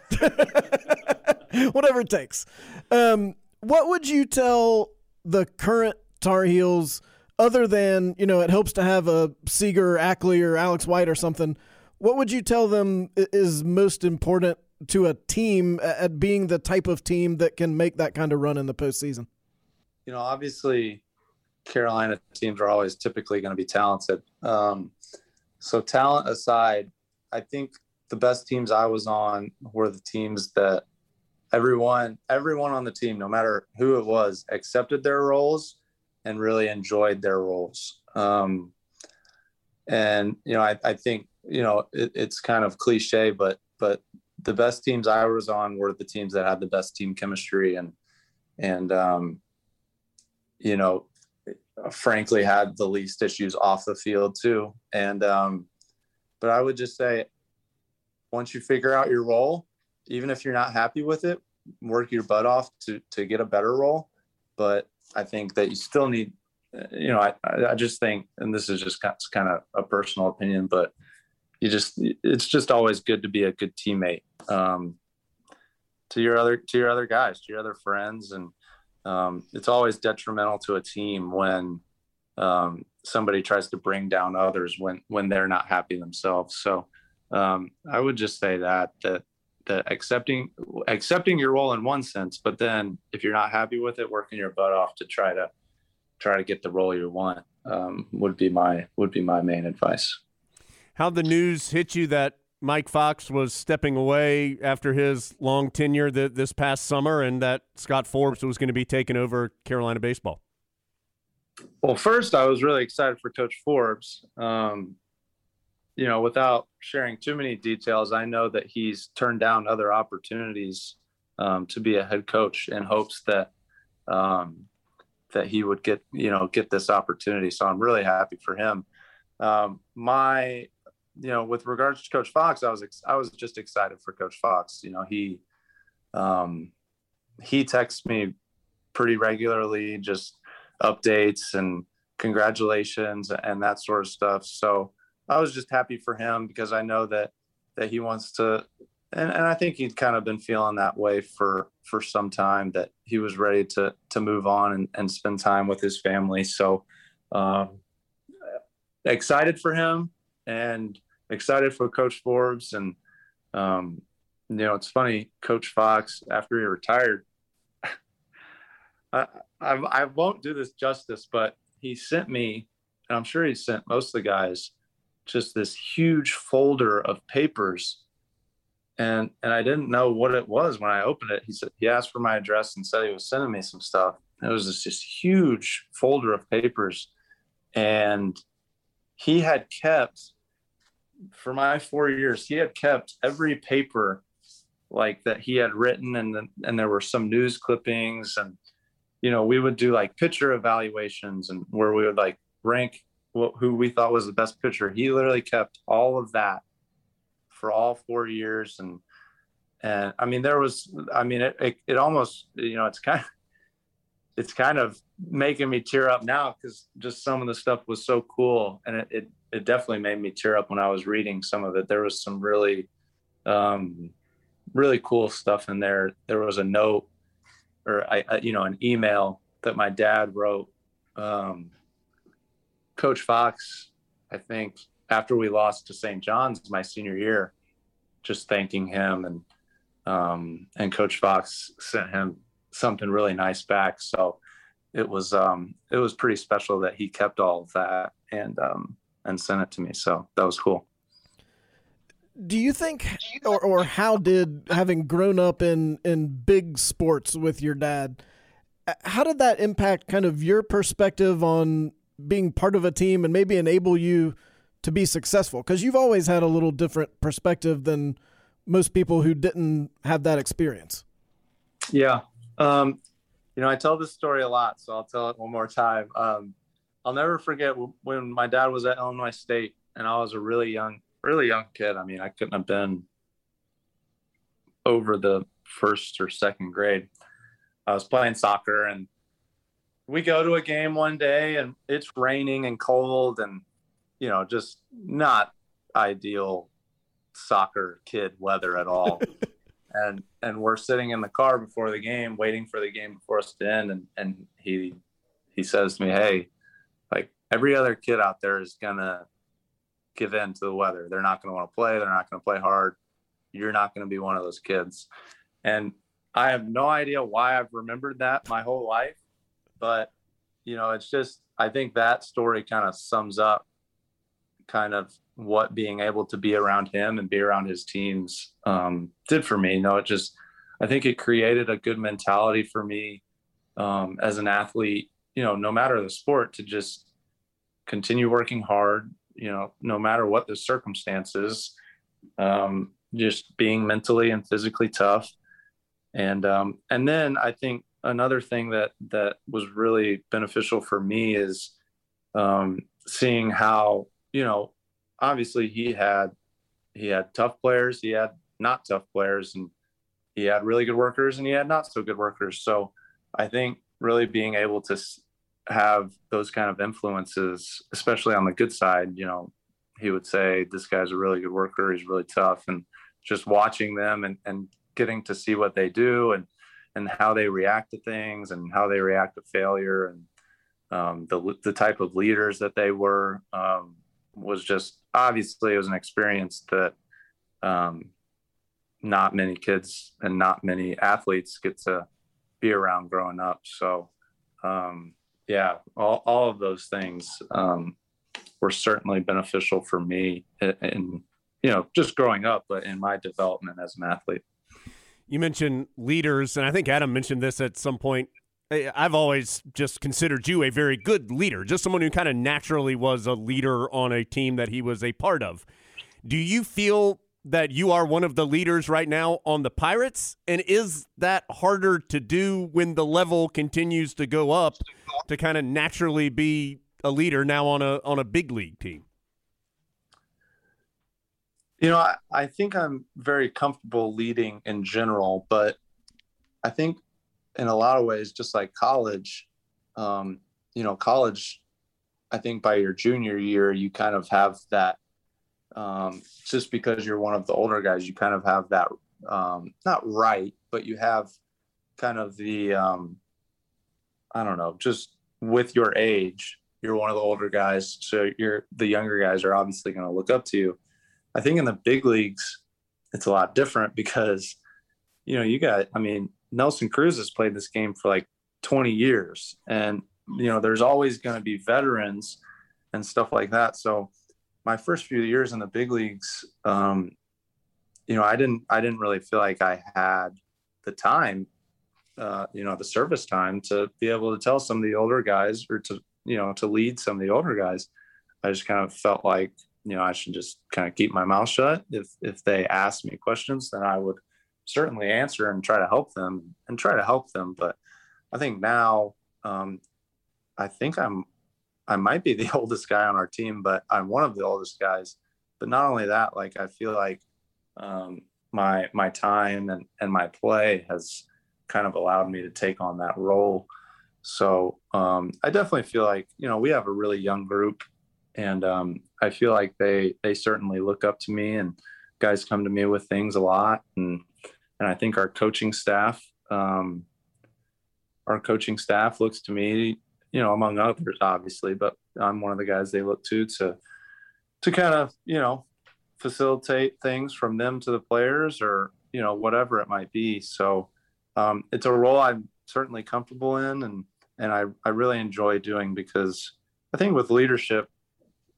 Whatever it takes. Um, what would you tell the current Tar Heels, other than you know, it helps to have a Seager, Ackley, or Alex White or something? What would you tell them is most important to a team at being the type of team that can make that kind of run in the postseason? You know, obviously, Carolina teams are always typically going to be talented. Um, so, talent aside, I think the best teams I was on were the teams that everyone, everyone on the team, no matter who it was, accepted their roles and really enjoyed their roles. Um, and you know, I, I think you know it, it's kind of cliche, but but the best teams I was on were the teams that had the best team chemistry and and um, you know, frankly had the least issues off the field too. And um, but I would just say once you figure out your role, even if you're not happy with it, work your butt off to to get a better role. But I think that you still need, you know, I I just think, and this is just kind of a personal opinion, but you just it's just always good to be a good teammate um, to your other to your other guys, to your other friends, and um, it's always detrimental to a team when um, somebody tries to bring down others when when they're not happy themselves. So um, I would just say that that that accepting accepting your role in one sense, but then if you're not happy with it, working your butt off to try to try to get the role you want um, would be my would be my main advice. How the news hit you that Mike Fox was stepping away after his long tenure th- this past summer, and that Scott Forbes was going to be taking over Carolina baseball? Well, first, I was really excited for Coach Forbes. Um, you know, without sharing too many details, I know that he's turned down other opportunities um, to be a head coach in hopes that um, that he would get you know get this opportunity. So I'm really happy for him. Um, my you know, with regards to Coach Fox, I was ex- I was just excited for Coach Fox. You know, he um, he texts me pretty regularly, just updates and congratulations and that sort of stuff. So I was just happy for him because I know that that he wants to, and, and I think he'd kind of been feeling that way for for some time that he was ready to to move on and, and spend time with his family. So um, excited for him and excited for Coach Forbes. And, um, you know, it's funny, Coach Fox, after he retired, I, I, I won't do this justice, but he sent me, and I'm sure he sent most of the guys, just this huge folder of papers. And, and I didn't know what it was when I opened it. He said, he asked for my address and said he was sending me some stuff. It was this, this huge folder of papers. And he had kept for my four years, he had kept every paper like that he had written, and then, and there were some news clippings, and you know we would do like pitcher evaluations, and where we would like rank what, who we thought was the best pitcher. He literally kept all of that for all four years, and and I mean there was, I mean it it, it almost you know it's kind of it's kind of making me tear up now because just some of the stuff was so cool and it, it it definitely made me tear up when I was reading some of it. There was some really, um, really cool stuff in there. There was a note, or I, I you know, an email that my dad wrote. Um, Coach Fox, I think, after we lost to St. John's my senior year, just thanking him and um, and Coach Fox sent him something really nice back. So it was um, it was pretty special that he kept all of that and um, and sent it to me. So that was cool. Do you think, or, or how did having grown up in, in big sports with your dad, how did that impact kind of your perspective on being part of a team and maybe enable you to be successful? Because you've always had a little different perspective than most people who didn't have that experience. Yeah. Um, you know, I tell this story a lot, so I'll tell it one more time. Um, I'll never forget when my dad was at Illinois State and I was a really young, really young kid. I mean, I couldn't have been over the first or second grade. I was playing soccer and we go to a game one day and it's raining and cold and, you know, just not ideal soccer kid weather at all. and and we're sitting in the car before the game, waiting for the game before us to end. And and he he says to me, Hey, every other kid out there is gonna give in to the weather. They're not gonna want to play. They're not gonna play hard. You're not gonna be one of those kids. And I have no idea why I've remembered that my whole life, but you know, it's just I think that story kind of sums up kind of what being able to be around him and be around his teams um, did for me. You know, it just I think it created a good mentality for me um, as an athlete. You know, no matter the sport, to just continue working hard, you know, no matter what the circumstances, um, just being mentally and physically tough. And um, and then I think another thing that that was really beneficial for me is um, seeing how you know obviously he had he had tough players, he had not tough players, and he had really good workers and he had not so good workers. So I think really being able to have those kind of influences, especially on the good side, you know, he would say, this guy's a really good worker. He's really tough. And just watching them and, and getting to see what they do and, and how they react to things and how they react to failure and um, the, the type of leaders that they were um, was just obviously it was an experience that um, not many kids and not many athletes get to be around growing up. So, um, yeah, all, all of those things um, were certainly beneficial for me in, you know, just growing up, but in my development as an athlete. You mentioned leaders, and I think Adam mentioned this at some point. I've always just considered you a very good leader, just someone who kind of naturally was a leader on a team that he was a part of. Do you feel that you are one of the leaders right now on the Pirates? And is that harder to do when the level continues to go up to kind of naturally be a leader now on a on a big league team? You know, I, I think I'm very comfortable leading in general, but I think in a lot of ways, just like college, um, you know, college, I think by your junior year, you kind of have that um, just because you're one of the older guys, you kind of have that um, not right, but you have kind of the um, I don't know, just with your age, you're one of the older guys, so you're the younger guys are obviously going to look up to you. I think in the big leagues, it's a lot different because you know you got. I mean, Nelson Cruz has played this game for like 20 years, and you know there's always going to be veterans and stuff like that. So my first few years in the big leagues, um, you know, I didn't I didn't really feel like I had the time, uh, you know, the service time to be able to tell some of the older guys or to you know to lead some of the older guys. I just kind of felt like you know I should just kind of keep my mouth shut. If if they asked me questions, then I would certainly answer and try to help them and try to help them. But I think now um, I think I'm I might be the oldest guy on our team, but I'm one of the oldest guys. But not only that, like I feel like um, my my time and and my play has kind of allowed me to take on that role. So um, I definitely feel like you know we have a really young group, and um, I feel like they they certainly look up to me, and guys come to me with things a lot, and and I think our coaching staff, um, our coaching staff looks to me you know, among others, obviously, but I'm one of the guys they look to to to kind of, you know, facilitate things from them to the players or, you know, whatever it might be. So um, it's a role I'm certainly comfortable in and and I, I really enjoy doing because I think with leadership,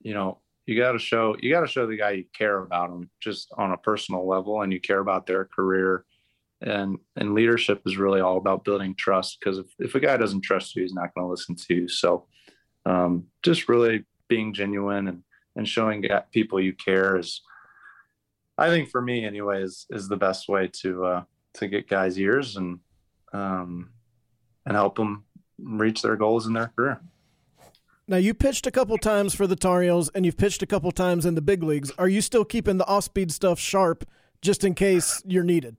you know, you got to show you got to show the guy you care about them just on a personal level and you care about their career. And and leadership is really all about building trust because if, if a guy doesn't trust you he's not going to listen to you. So um, just really being genuine and and showing people you care is i think for me anyway is, is the best way to uh, to get guys ears and um, and help them reach their goals in their career now you pitched a couple times for the Tar Heels and you've pitched a couple times in the big leagues. Are you still keeping the off-speed stuff sharp just in case you're needed?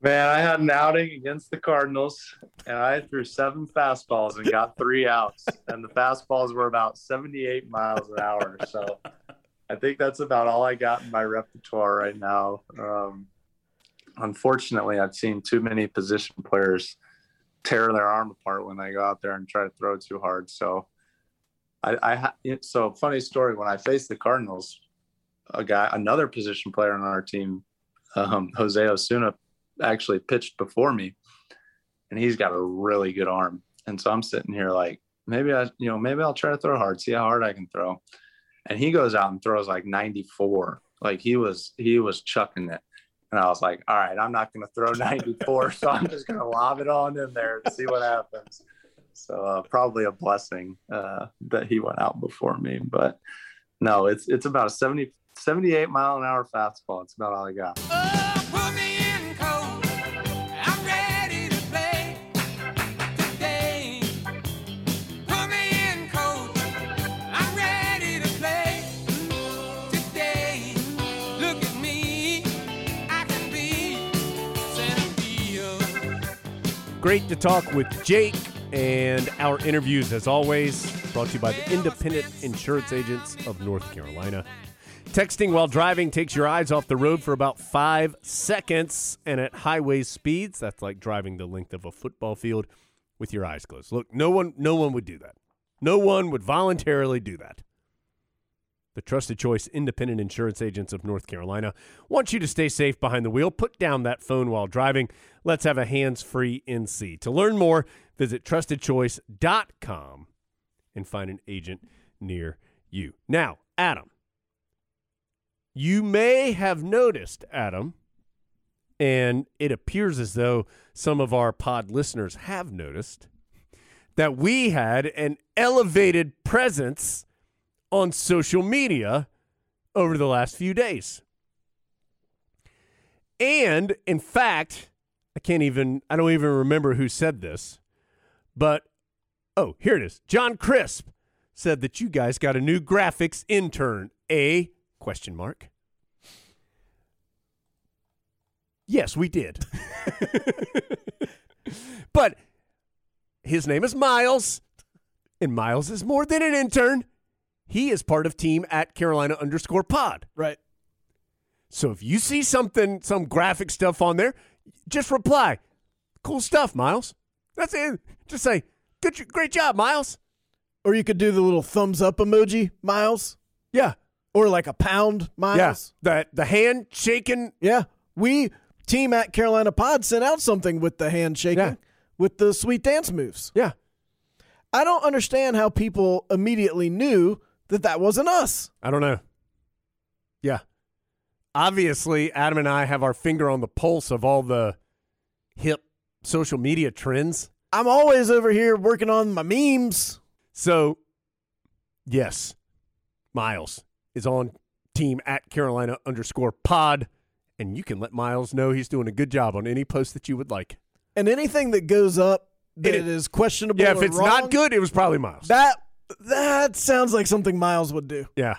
Man, I had an outing against the Cardinals, and I threw seven fastballs and got three outs. and the fastballs were about 78 miles an hour. So I think that's about all I got in my repertoire right now. Um, unfortunately, I've seen too many position players tear their arm apart when they go out there and try to throw too hard. So I, I so funny story. When I faced the Cardinals, a guy, another position player on our team, um, Jose Osuna actually pitched before me, and he's got a really good arm. And so I'm sitting here like, maybe I, you know, maybe I'll try to throw hard, see how hard I can throw. And he goes out and throws like 94. Like he was, he was chucking it. And I was like, all right, I'm not going to throw 94. so I'm just going to lob it on in there and see what happens. So uh, probably a blessing uh, that he went out before me. But no, it's, it's about a 70, 78 mile an hour fastball. It's about all I got. Great to talk with Jake, and our interviews, as always, brought to you by the Independent Insurance Agents of North Carolina. Texting while driving takes your eyes off the road for about five seconds, and at highway speeds, that's like driving the length of a football field with your eyes closed. Look, no one, no one would do that. No one would voluntarily do that. The trusted choice independent insurance agents of North Carolina want you to stay safe behind the wheel. Put down that phone while driving. Let's have a hands free NC. To learn more, visit trustedchoice.com and find an agent near you. Now, Adam, you may have noticed, Adam, and it appears as though some of our pod listeners have noticed, that we had an elevated presence on social media over the last few days. And in fact, I can't even, I don't even remember who said this, but oh, here it is. John Crisp said that you guys got a new graphics intern. A question mark. Yes, we did. but his name is Miles, and Miles is more than an intern. He is part of team at Carolina underscore pod. Right. So if you see something, some graphic stuff on there, just reply. Cool stuff, Miles. That's it. Just say, good, great job, Miles. Or you could do the little thumbs up emoji, Miles. Yeah. Or like a pound, Miles. Yeah. The, the hand shaking. Yeah. We, team at Carolina Pod, sent out something with the hand shaking Yeah. with the sweet dance moves. Yeah. I don't understand how people immediately knew that that wasn't us. I don't know. Yeah. Obviously, Adam and I have our finger on the pulse of all the hip social media trends. I'm always over here working on my memes. So, yes, Miles is on team at Carolina underscore pod, and you can let Miles know he's doing a good job on any post that you would like. And anything that goes up that It- is questionable. Yeah, if or it's wrong, not good, it was probably Miles. that that sounds like something Miles would do. yeah,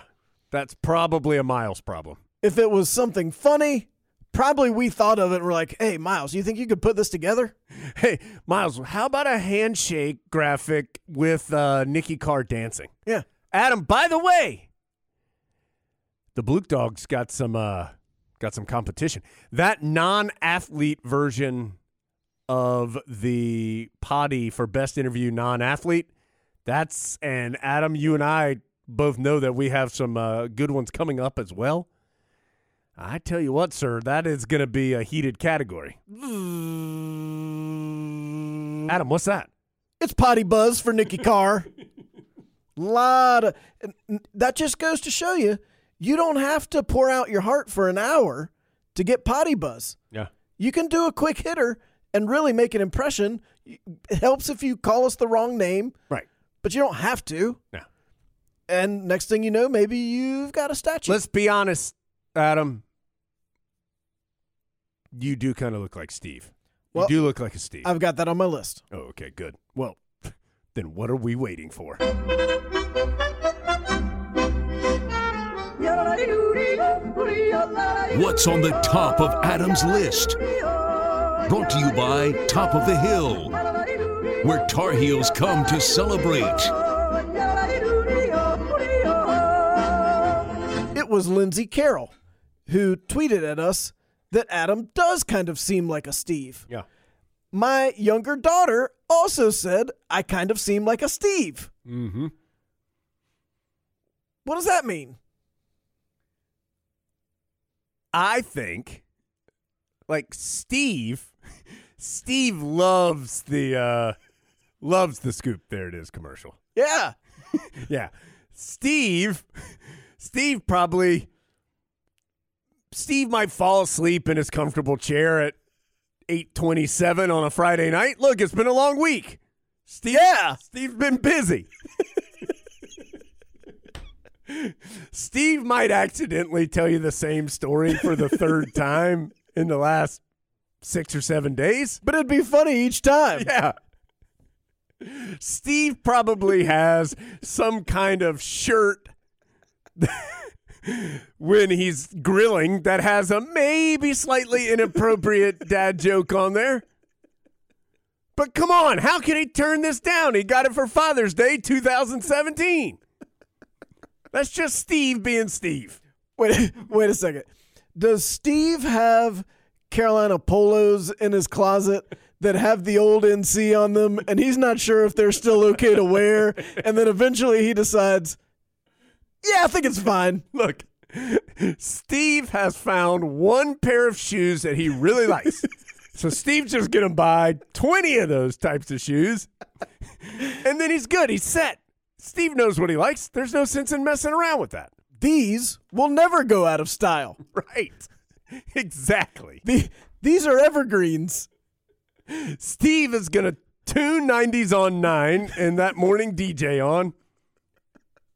that's probably a Miles problem. If it was something funny, probably we thought of it and we're like, hey, Miles, you think you could put this together? Hey, Miles, how about a handshake graphic with uh, Nikki Carr dancing? Yeah. Adam, by the way, the Blue Dogs got some uh, got some competition. That non-athlete version of the potty for best interview non-athlete. That's and Adam, you and I both know that we have some uh, good ones coming up as well. I tell you what, sir, that is going to be a heated category. Adam, what's that? It's potty buzz for Nikki Carr. Lot of that just goes to show you you don't have to pour out your heart for an hour to get potty buzz. Yeah. You can do a quick hitter and really make an impression. It helps if you call us the wrong name, Right. But you don't have to. No. And next thing you know, maybe you've got a statue. Let's be honest, Adam. You do kind of look like Steve. Well, you do look like a Steve. I've got that on my list. oh, okay, good. Well, then what are we waiting for? What's on the top of Adam's list? Brought to you by Top of the Hill, where Tar Heels come to celebrate. It was Lindsay Carroll who tweeted at us that Adam does kind of seem like a Steve. Yeah. My younger daughter also said I kind of seem like a Steve. Mm-hmm. What does that mean? I think, like Steve, Steve loves the uh loves the scoop. There it is, commercial. Yeah. Yeah. Steve Steve probably Steve might fall asleep in his comfortable chair at 8:27 on a Friday night. Look, it's been a long week. Steve Yeah. Steve's been busy. Steve might accidentally tell you the same story for the third time in the last six or seven days. But it'd be funny each time. Yeah. Steve probably has some kind of shirt when he's grilling that has a maybe slightly inappropriate dad joke on there. But come on, how can he turn this down? He got it for Father's Day 2017. That's just Steve being Steve. Wait, wait a second. Does Steve have Carolina polos in his closet that have the old NC on them, and he's not sure if they're still okay to wear? And then eventually he decides, yeah, I think it's fine. Look, Steve has found one pair of shoes that he really likes. so Steve's just going to buy 20 of those types of shoes. And then he's good. He's set. Steve knows what he likes. There's no sense in messing around with that. These will never go out of style. Right. Exactly. The, these are evergreens. Steve is going to tune 90s on 9 and that morning DJ on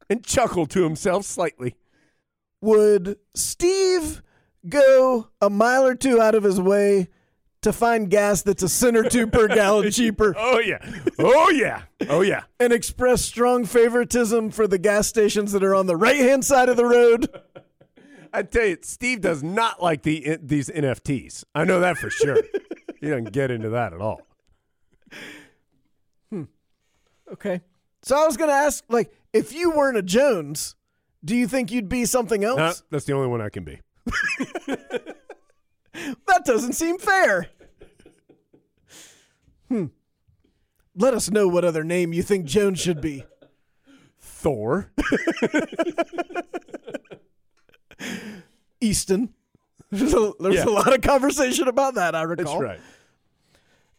and chuckle to himself slightly. Would Steve go a mile or two out of his way to find gas that's a cent or two per gallon cheaper Oh, yeah. Oh, yeah. Oh, yeah. and express strong favoritism for the gas stations that are on the right hand side of the road? I tell you, Steve does not like the these NFTs. I know that for sure. he doesn't get into that at all. Okay. So I was going to ask, like, if you weren't a Jones, do you think you'd be something else? No, that's the only one I can be. That doesn't seem fair. Hmm. Let us know what other name you think Jones should be. Thor. Easton. There's, a, there's Yeah. a lot of conversation about that, I recall. That's right.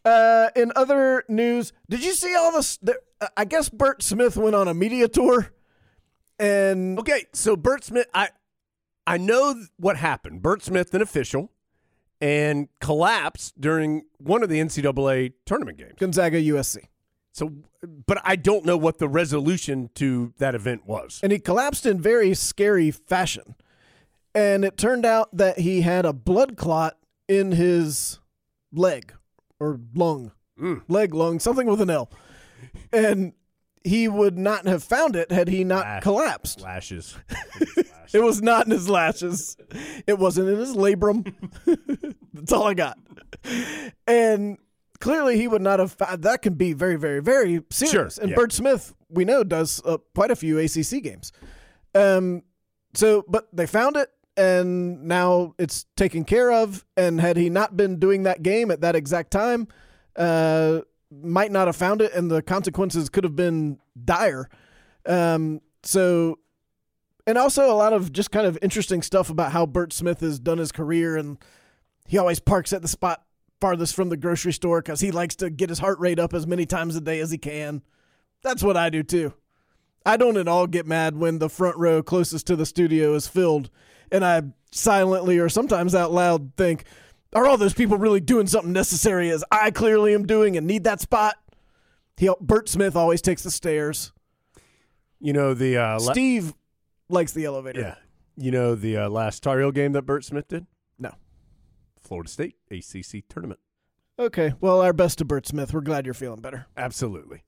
Uh, in other news, did you see all this? The, uh, I guess Bert Smith went on a media tour, and Okay, so Bert Smith, I I know what happened. Bert Smith, an official, and collapsed during one of the NCAA tournament games. Gonzaga USC, So, but I don't know what the resolution to that event was. and he collapsed in very scary fashion. And it turned out that he had a blood clot in his leg or lung, Mm. leg, lung, something with an L, and he would not have found it had he not Lash. collapsed. Lashes. It was not in his lashes. It wasn't in his labrum. That's all I got. And clearly, he would not have. Found, that can be very, very, very serious. Sure, and yeah. Bert Smith, we know, does uh, quite a few ACC games. Um. So, but they found it, and now it's taken care of. And had he not been doing that game at that exact time, uh, might not have found it, and the consequences could have been dire. Um. So and also a lot of just kind of interesting stuff about how Bert Smith has done his career, and he always parks at the spot farthest from the grocery store because he likes to get his heart rate up as many times a day as he can. That's what I do too. I don't at all get mad when the front row closest to the studio is filled, and I silently or sometimes out loud think, "Are all those people really doing something necessary as I clearly am doing and need that spot?" He, Bert Smith always takes the stairs. You know the uh, la- Steve likes the elevator. yeah. You know the uh, last Tar Heel game that Bert Smith did? No. Florida State ACC tournament. Okay. Well, our best to Bert Smith. We're glad you're feeling better. Absolutely.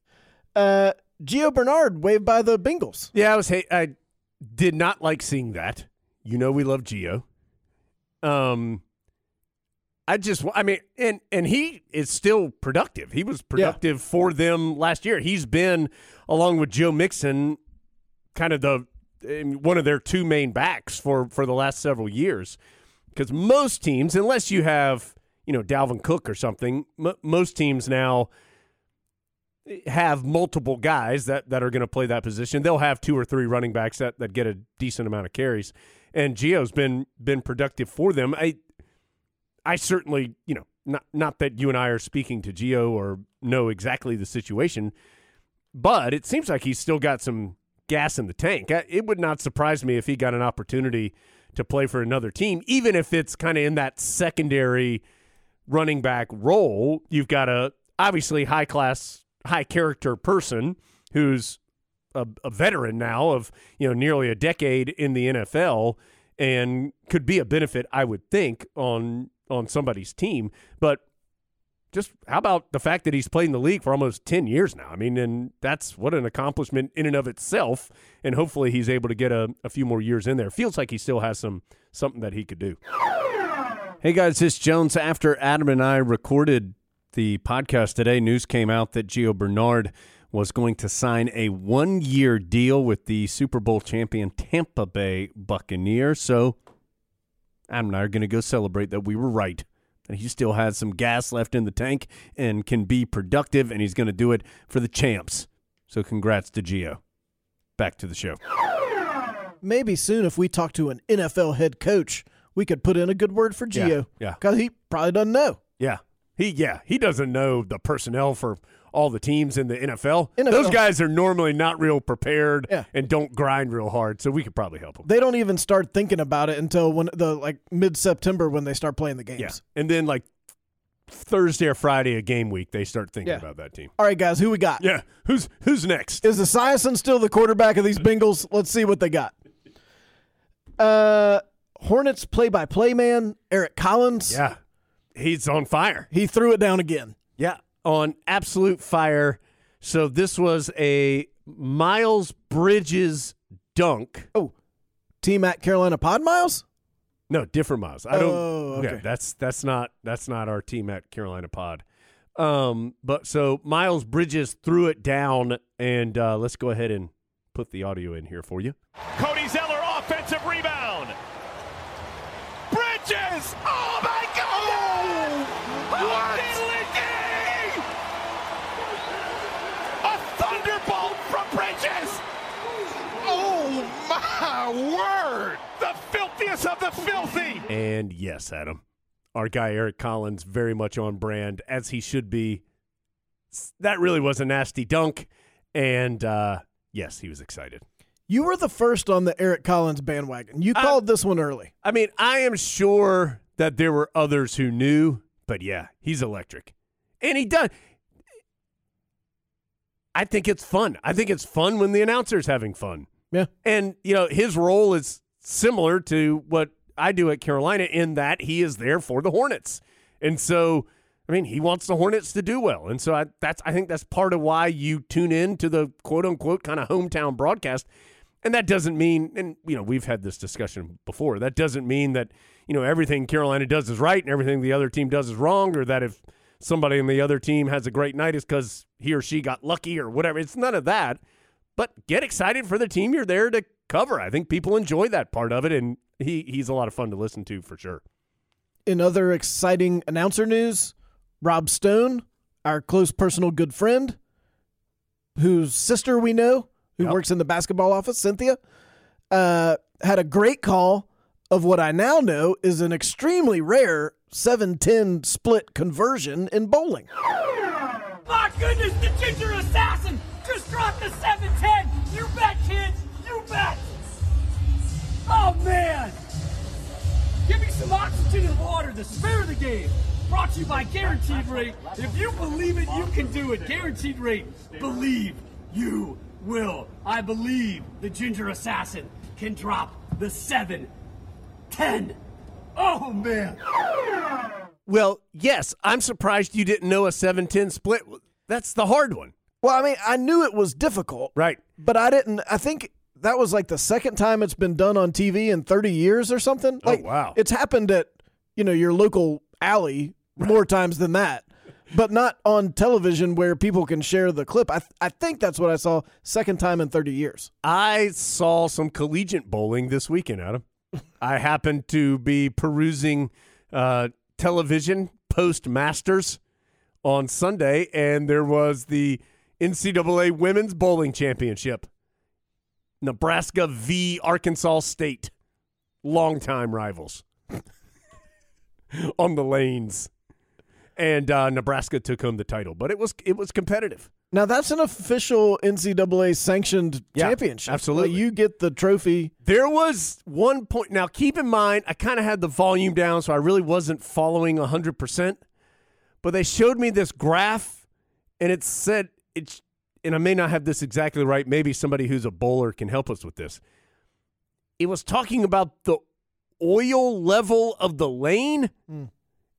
Uh, Gio Bernard waived by the Bengals. Yeah, I was. Hey, I did not like seeing that. You know, we love Gio. Um, I just, I mean, and and he is still productive. He was productive for them last year. He's been along with Joe Mixon, kind of the um, one of their two main backs for for the last several years. Because most teams, unless you have you know Dalvin Cook or something, m- most teams now have multiple guys that, that are going to play that position. They'll have two or three running backs that, that get a decent amount of carries. And Gio's been been productive for them. I I certainly, you know, not not that you and I are speaking to Gio or know exactly the situation, but it seems like he's still got some gas in the tank. It would not surprise me if he got an opportunity to play for another team, even if it's kind of in that secondary running back role. You've got a obviously high class, high character person who's a, a veteran now of you know nearly a decade in the NFL and could be a benefit, I would think, on on somebody's team. But just how about the fact that he's played in the league for almost 10 years now? I mean, and that's what an accomplishment in and of itself. And hopefully he's able to get a, a few more years in there. Feels like he still has some something that he could do. Hey guys, this Jones. After Adam and I recorded the podcast today, news came out that Gio Bernard was going to sign a one year deal with the Super Bowl champion Tampa Bay Buccaneers. So Adam and I are going to go celebrate that we were right and he still has some gas left in the tank and can be productive, and he's going to do it for the champs. So congrats to Gio. Back to the show. Maybe soon, if we talk to an NFL head coach, we could put in a good word for Gio. yeah. Because he probably doesn't know. Yeah, he yeah he doesn't know the personnel for all the teams in the NFL. NFL. Those guys are normally not real prepared Yeah. and don't grind real hard, so we could probably help them. They don't even start thinking about it until when the like mid September when they start playing the games. Yeah, and then like Thursday or Friday of game week, they start thinking Yeah. about that team. All right, guys, who we got? Yeah, who's who's next? Is the Esiason still the quarterback of these Bengals? Let's see what they got. Uh, Hornets play-by-play man Eric Collins. Yeah, he's on fire. he threw it down again. Yeah, on absolute fire. So this was a Miles Bridges dunk. Oh, team at Carolina Pod Miles. No, different Miles. I don't. Oh, okay. that's that's not that's not our team at Carolina Pod. Um, but so Miles Bridges threw it down, and uh, let's go ahead and put the audio in here for you. Cody Zeller, offensive rebound. Bridges! Oh my God! What? A thunderbolt from Bridges! Oh my word! The filthiest of the filthy! And yes, Adam, our guy Eric Collins, very much on brand as he should be. That really was a nasty dunk, and uh, yes, he was excited. You were the first on the Eric Collins bandwagon. You called this one early. I mean, I am sure that there were others who knew, but yeah, he's electric. And he does. I think it's fun. I think it's fun when the announcer's having fun. Yeah. And, you know, his role is similar to what I do at Carolina in that he is there for the Hornets. And so, I mean, he wants the Hornets to do well. And so I, that's, I think that's part of why you tune in to the quote unquote kind of hometown broadcast. And that doesn't mean, and you know, we've had this discussion before. That doesn't mean that you know everything Carolina does is right and everything the other team does is wrong, or that if somebody in the other team has a great night, is because he or she got lucky or whatever. It's none of that. But get excited for the team you're there to cover. I think people enjoy that part of it, and he he's a lot of fun to listen to for sure. In other exciting announcer news, Rob Stone, our close personal good friend, whose sister we know, who Yep. works in the basketball office, Cynthia, uh, had a great call of what I now know is an extremely rare 7-10 split conversion in bowling. My goodness, the ginger assassin dropped the 710. You bet, kids. You bet. Oh, man. Give me some oxygen and water to spare the game. Brought to you by Guaranteed Rate. If you believe it, you can do it. Guaranteed Rate. Believe you will. I believe the ginger assassin can drop the 710. Oh, man. Well, yes, I'm surprised you didn't know a 7-10 split. That's the hard one, Well, I mean, I knew it was difficult, right? but I didn't. I think that was like the second time it's been done on TV in 30 years or something. Oh, Like, wow. It's happened at you know your local alley more times than that, but not on television where people can share the clip. I th- I think that's what I saw second time in 30 years. I saw some collegiate bowling this weekend, Adam. I happened to be perusing uh, television post Masters on Sunday, and there was the NCAA Women's Bowling Championship. Nebraska v. Arkansas State. Longtime rivals on the lanes. And uh, Nebraska took home the title, but it was it was competitive. Now that's an official NCAA sanctioned Yeah, championship. absolutely. Like, you get the trophy. There was one point. Now, keep in mind, I kind of had the volume down, so I really wasn't following 100%. But they showed me this graph, and it said, it, and I may not have this exactly right. Maybe somebody who's a bowler can help us with this. It was talking about the oil level of the lane, Mm.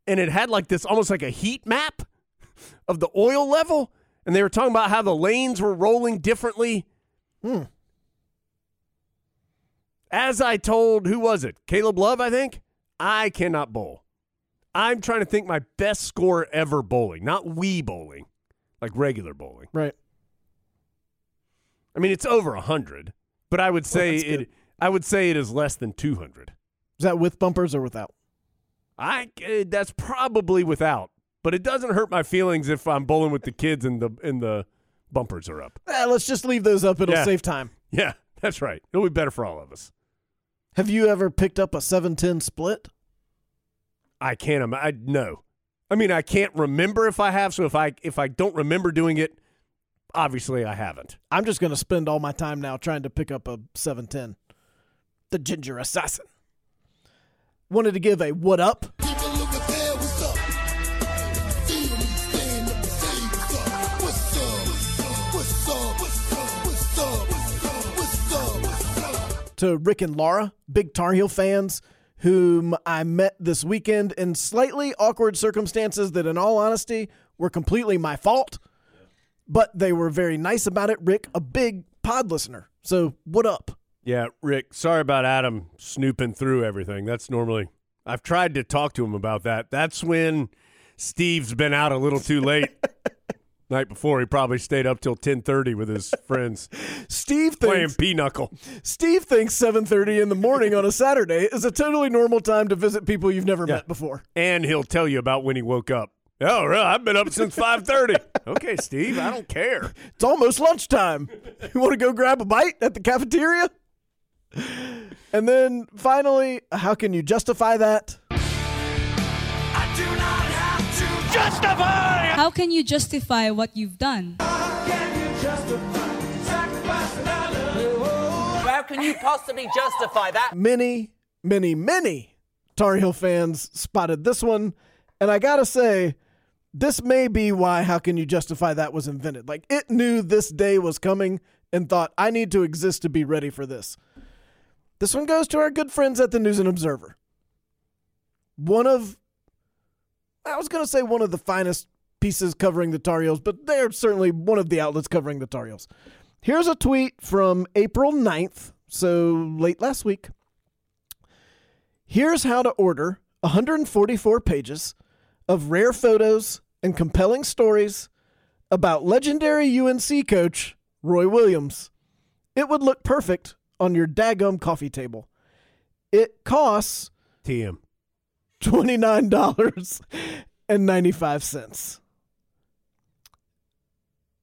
and it had like this almost like a heat map of the oil level, and they were talking about how the lanes were rolling differently. Hmm. As I told, who was it? Caleb Love, I think. I cannot bowl. I'm trying to think my best score ever bowling, not Wii bowling, like regular bowling. Right. I mean, it's over hundred, but I would say good. it. I would say it is less than two hundred. Is that with bumpers or without? I eh, that's probably without, but it doesn't hurt my feelings if I'm bowling with the kids and the and the bumpers are up. Eh, let's just leave those up. It'll Yeah. save time. Yeah, that's right. It'll be better for all of us. Have you ever picked up a 710 split? I can't. im- I no. I mean, I can't remember if I have. So if I if I don't remember doing it, obviously I haven't. I'm just going to spend all my time now trying to pick up a 710. The Ginger Assassin. Wanted to give a what up to Rick and Laura, big Tar Heel fans, whom I met this weekend in slightly awkward circumstances that, in all honesty, were completely my fault. But they were very nice about it. Rick, a big pod listener. So, what up? Yeah, Rick. Sorry about Adam snooping through everything. That's normally. I've tried to talk to him about that. That's when Steve's been out a little too late. Night before, he probably stayed up till ten thirty with his friends Steve playing thinks pinochle. Steve thinks 7:30 in the morning on a Saturday is a totally normal time to visit people you've never Yeah. met before. and he'll tell you about when he woke up. Oh, really? I've been up since five thirty. okay, Steve, I don't care. It's almost lunchtime. You want to go grab a bite at the cafeteria? And then finally, how can you justify that? How can you justify what you've done? How can you possibly justify that? Many, many, many Tar Heel fans spotted this one, and I gotta say, this may be why How Can You Justify That was invented. Like, it knew this day was coming and thought, I need to exist to be ready for this. This one goes to our good friends at the News and Observer. One of, I was going to say one of the finest pieces covering the Tar Heels, but they're certainly one of the outlets covering the Tar Heels. Here's a tweet from April 9th, so late last week. Here's how to order 144 pages of rare photos and compelling stories about legendary UNC coach Roy Williams. It would look perfect on your daggum coffee table. It costs TM. $29.95.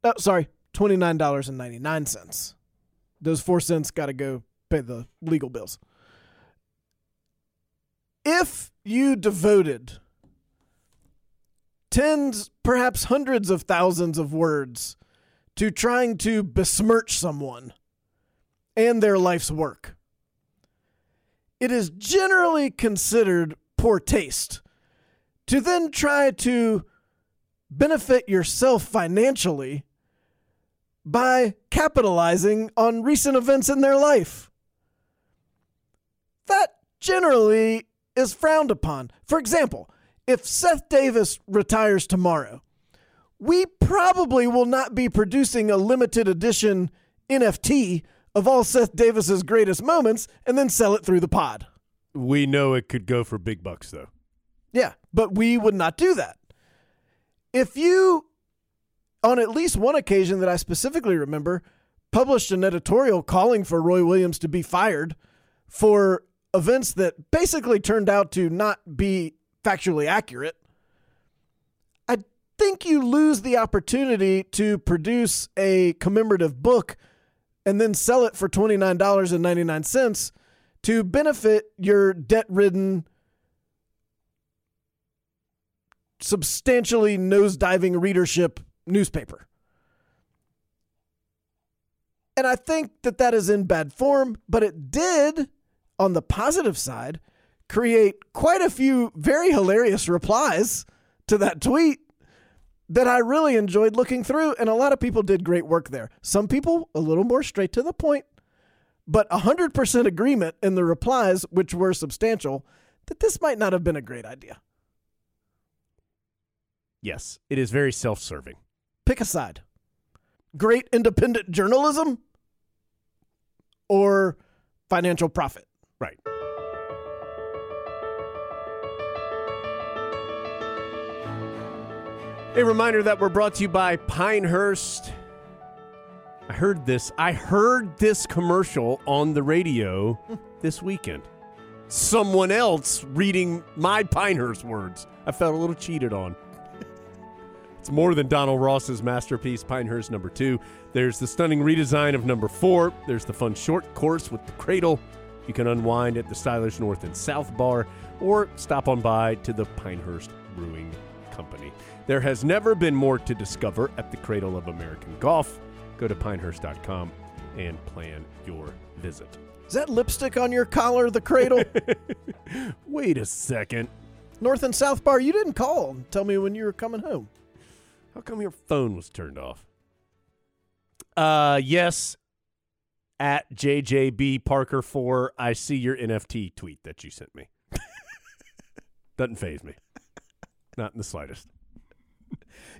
Oh, sorry, $29.99. Those four cents got to go pay the legal bills. If you devoted tens, perhaps hundreds of thousands of words to trying to besmirch someone and their life's work, it is generally considered poor taste to then try to benefit yourself financially by capitalizing on recent events in their life. That generally is frowned upon. For example, if Seth Davis retires tomorrow, we probably will not be producing a limited edition NFT of all Seth Davis's greatest moments and then sell it through the pod. We know it could go for big bucks though. Yeah, but we would not do that. If you, on at least one occasion that I specifically remember, published an editorial calling for Roy Williams to be fired for events that basically turned out to not be factually accurate, I think you lose the opportunity to produce a commemorative book and then sell it for $29.99 to benefit your debt ridden substantially nosediving readership newspaper. And I think that that is in bad form, but it did, on the positive side, create quite a few very hilarious replies to that tweet. that I really enjoyed looking through, and a lot of people did great work there. Some people a little more straight to the point, but 100% agreement in the replies, which were substantial, that this might not have been a great idea. Yes, it is very self serving. Pick a side. Great independent journalism or financial profit. Right. A reminder that we're brought to you by Pinehurst. I heard this. I heard this commercial on the radio this weekend. Someone else reading my Pinehurst words. I felt a little cheated on. It's more than Donald Ross's masterpiece, Pinehurst number two. There's the stunning redesign of number four. There's the fun short course with the cradle. You can unwind at the stylish North and South Bar or stop on by to the Pinehurst Brewing Company. There has never been more to discover at the Cradle of American Golf. Go to pinehurst.com and plan your visit. Is that lipstick on your collar, the cradle? Wait a second. North and South Bar, you didn't call and tell me when you were coming home. How come your phone was turned off? Uh, yes. At JJB Parker 4, I see your NFT tweet that you sent me. Doesn't phase me. Not in the slightest.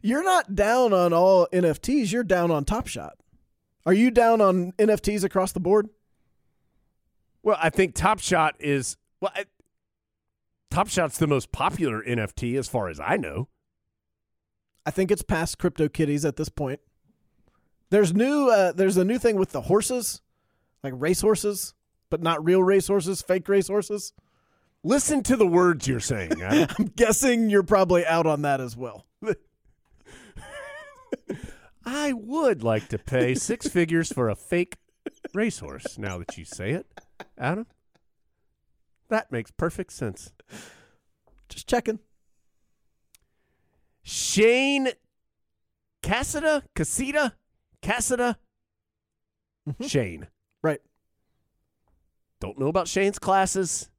You're not down on all NFTs, you're down on Top Shot. Are you down on NFTs across the board? Well, I think Top Shot is well. I, Top Shot's the most popular NFT as far as I know. I think it's past CryptoKitties at this point. There's new. Uh, there's a new thing with the horses, like race horses, but not real race horses, fake race horses. Listen to the words you're saying. I'm guessing you're probably out on that as well. I would like to pay six figures for a fake racehorse. Now that you say it, Adam, that makes perfect sense. Just checking. Shane Cassida, Cassida, Cassida, mm-hmm. Shane. Right. Don't know about Shane's classes.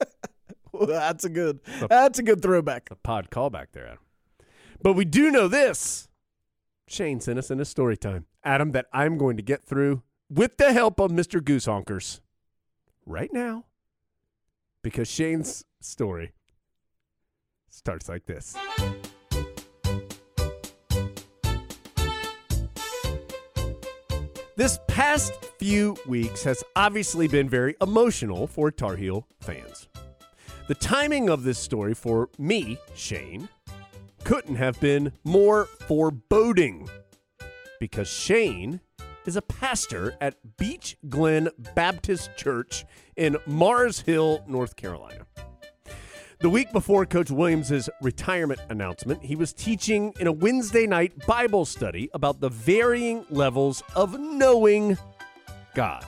Well, that's a good. That's a good throwback. A pod callback there, Adam. But we do know this. Shane sent us in a story time, Adam, that I'm going to get through with the help of Mr. Goose Honkers right now. Because Shane's story starts like this. This past few weeks has obviously been very emotional for Tar Heel fans. The timing of this story for me, Shane, couldn't have been more foreboding because Shane is a pastor at Beech Glen Baptist Church in Mars Hill, North Carolina. The week before Coach Williams' retirement announcement, he was teaching in a Wednesday night Bible study about the varying levels of knowing God.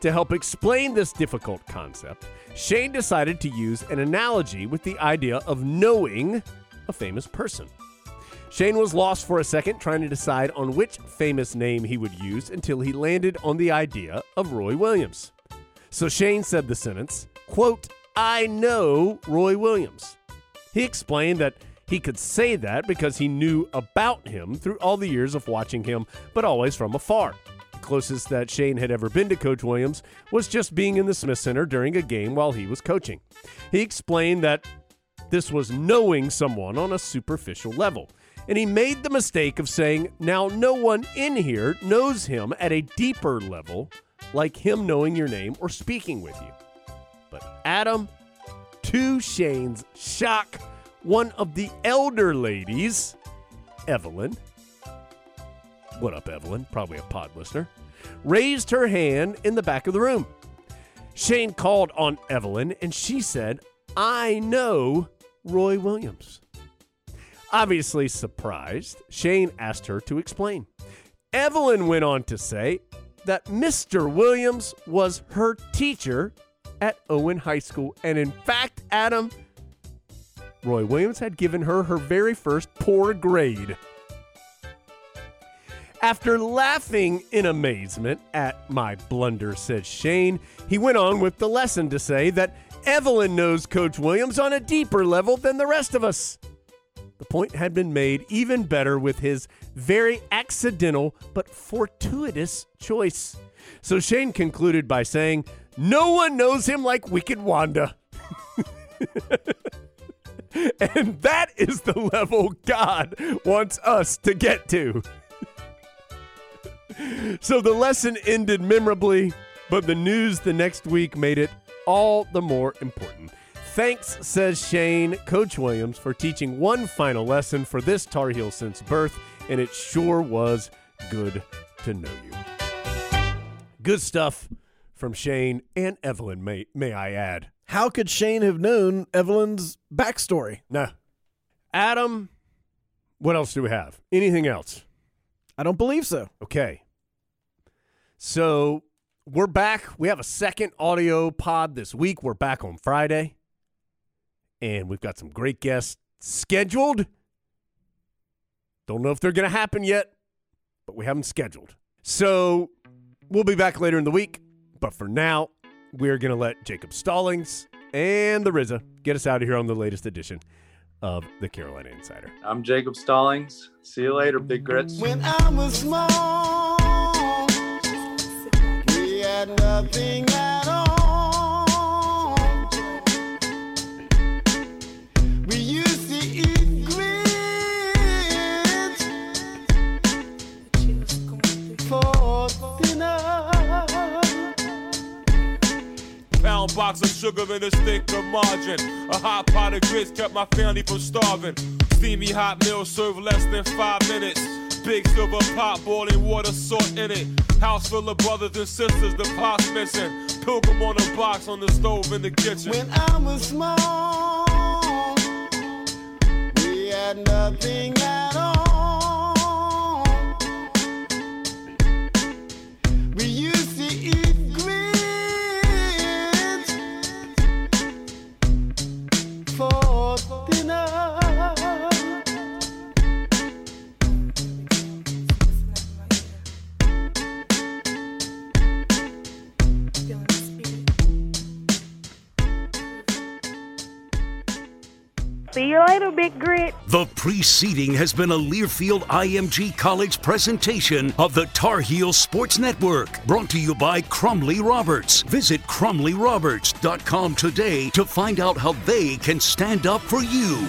To help explain this difficult concept, Shane decided to use an analogy with the idea of knowing a famous person. Shane was lost for a second trying to decide on which famous name he would use until he landed on the idea of Roy Williams. So Shane said the sentence, quote, I know Roy Williams. He explained that he could say that because he knew about him through all the years of watching him, but always from afar. The closest that Shane had ever been to Coach Williams was just being in the Smith Center during a game while he was coaching. He explained that this was knowing someone on a superficial level. And he made the mistake of saying, now no one in here knows him at a deeper level, like him knowing your name or speaking with you. But Adam, to Shane's shock, one of the elder ladies, Evelyn, what up, Evelyn? Probably a pod listener, raised her hand in the back of the room. Shane called on Evelyn and she said, I know Roy Williams. Obviously surprised, Shane asked her to explain. Evelyn went on to say that Mr. Williams was her teacher at Owen High School. And in fact, Adam, Roy Williams had given her her very first poor grade. After laughing in amazement at my blunder, said Shane, he went on with the lesson to say that Evelyn knows Coach Williams on a deeper level than the rest of us. The point had been made even better with his very accidental but fortuitous choice. So Shane concluded by saying, No one knows him like Wicked Wanda. and that is the level God wants us to get to. so the lesson ended memorably, but the news the next week made it all the more important. Thanks, says Shane, Coach Williams, for teaching one final lesson for this Tar Heel since birth, and it sure was good to know you. Good stuff from Shane and Evelyn, may, may I add. How could Shane have known Evelyn's backstory? No. Adam, what else do we have? Anything else? I don't believe so. Okay. So we're back. We have a second audio pod this week. We're back on Friday. And we've got some great guests scheduled. Don't know if they're going to happen yet, but we have them scheduled. So we'll be back later in the week. But for now, we're going to let Jacob Stallings and the Rizza get us out of here on the latest edition of the Carolina Insider. I'm Jacob Stallings. See you later, Big Grits. When I was small, nothing at all. We used to eat grits for dinner. Pound box of sugar and a stick of margin. A hot pot of grits kept my family from starving. Steamy hot meal served less than five minutes. Big silver pot, boiling water, salt in it. House full of brothers and sisters, the pot's missing. Pilgrim on a box on the stove in the kitchen. When I was small, we had nothing at all. See you later, Big Grit. The preceding has been a Learfield IMG College presentation of the Tar Heel Sports Network, brought to you by Crumley Roberts. Visit crumleyroberts.com today to find out how they can stand up for you.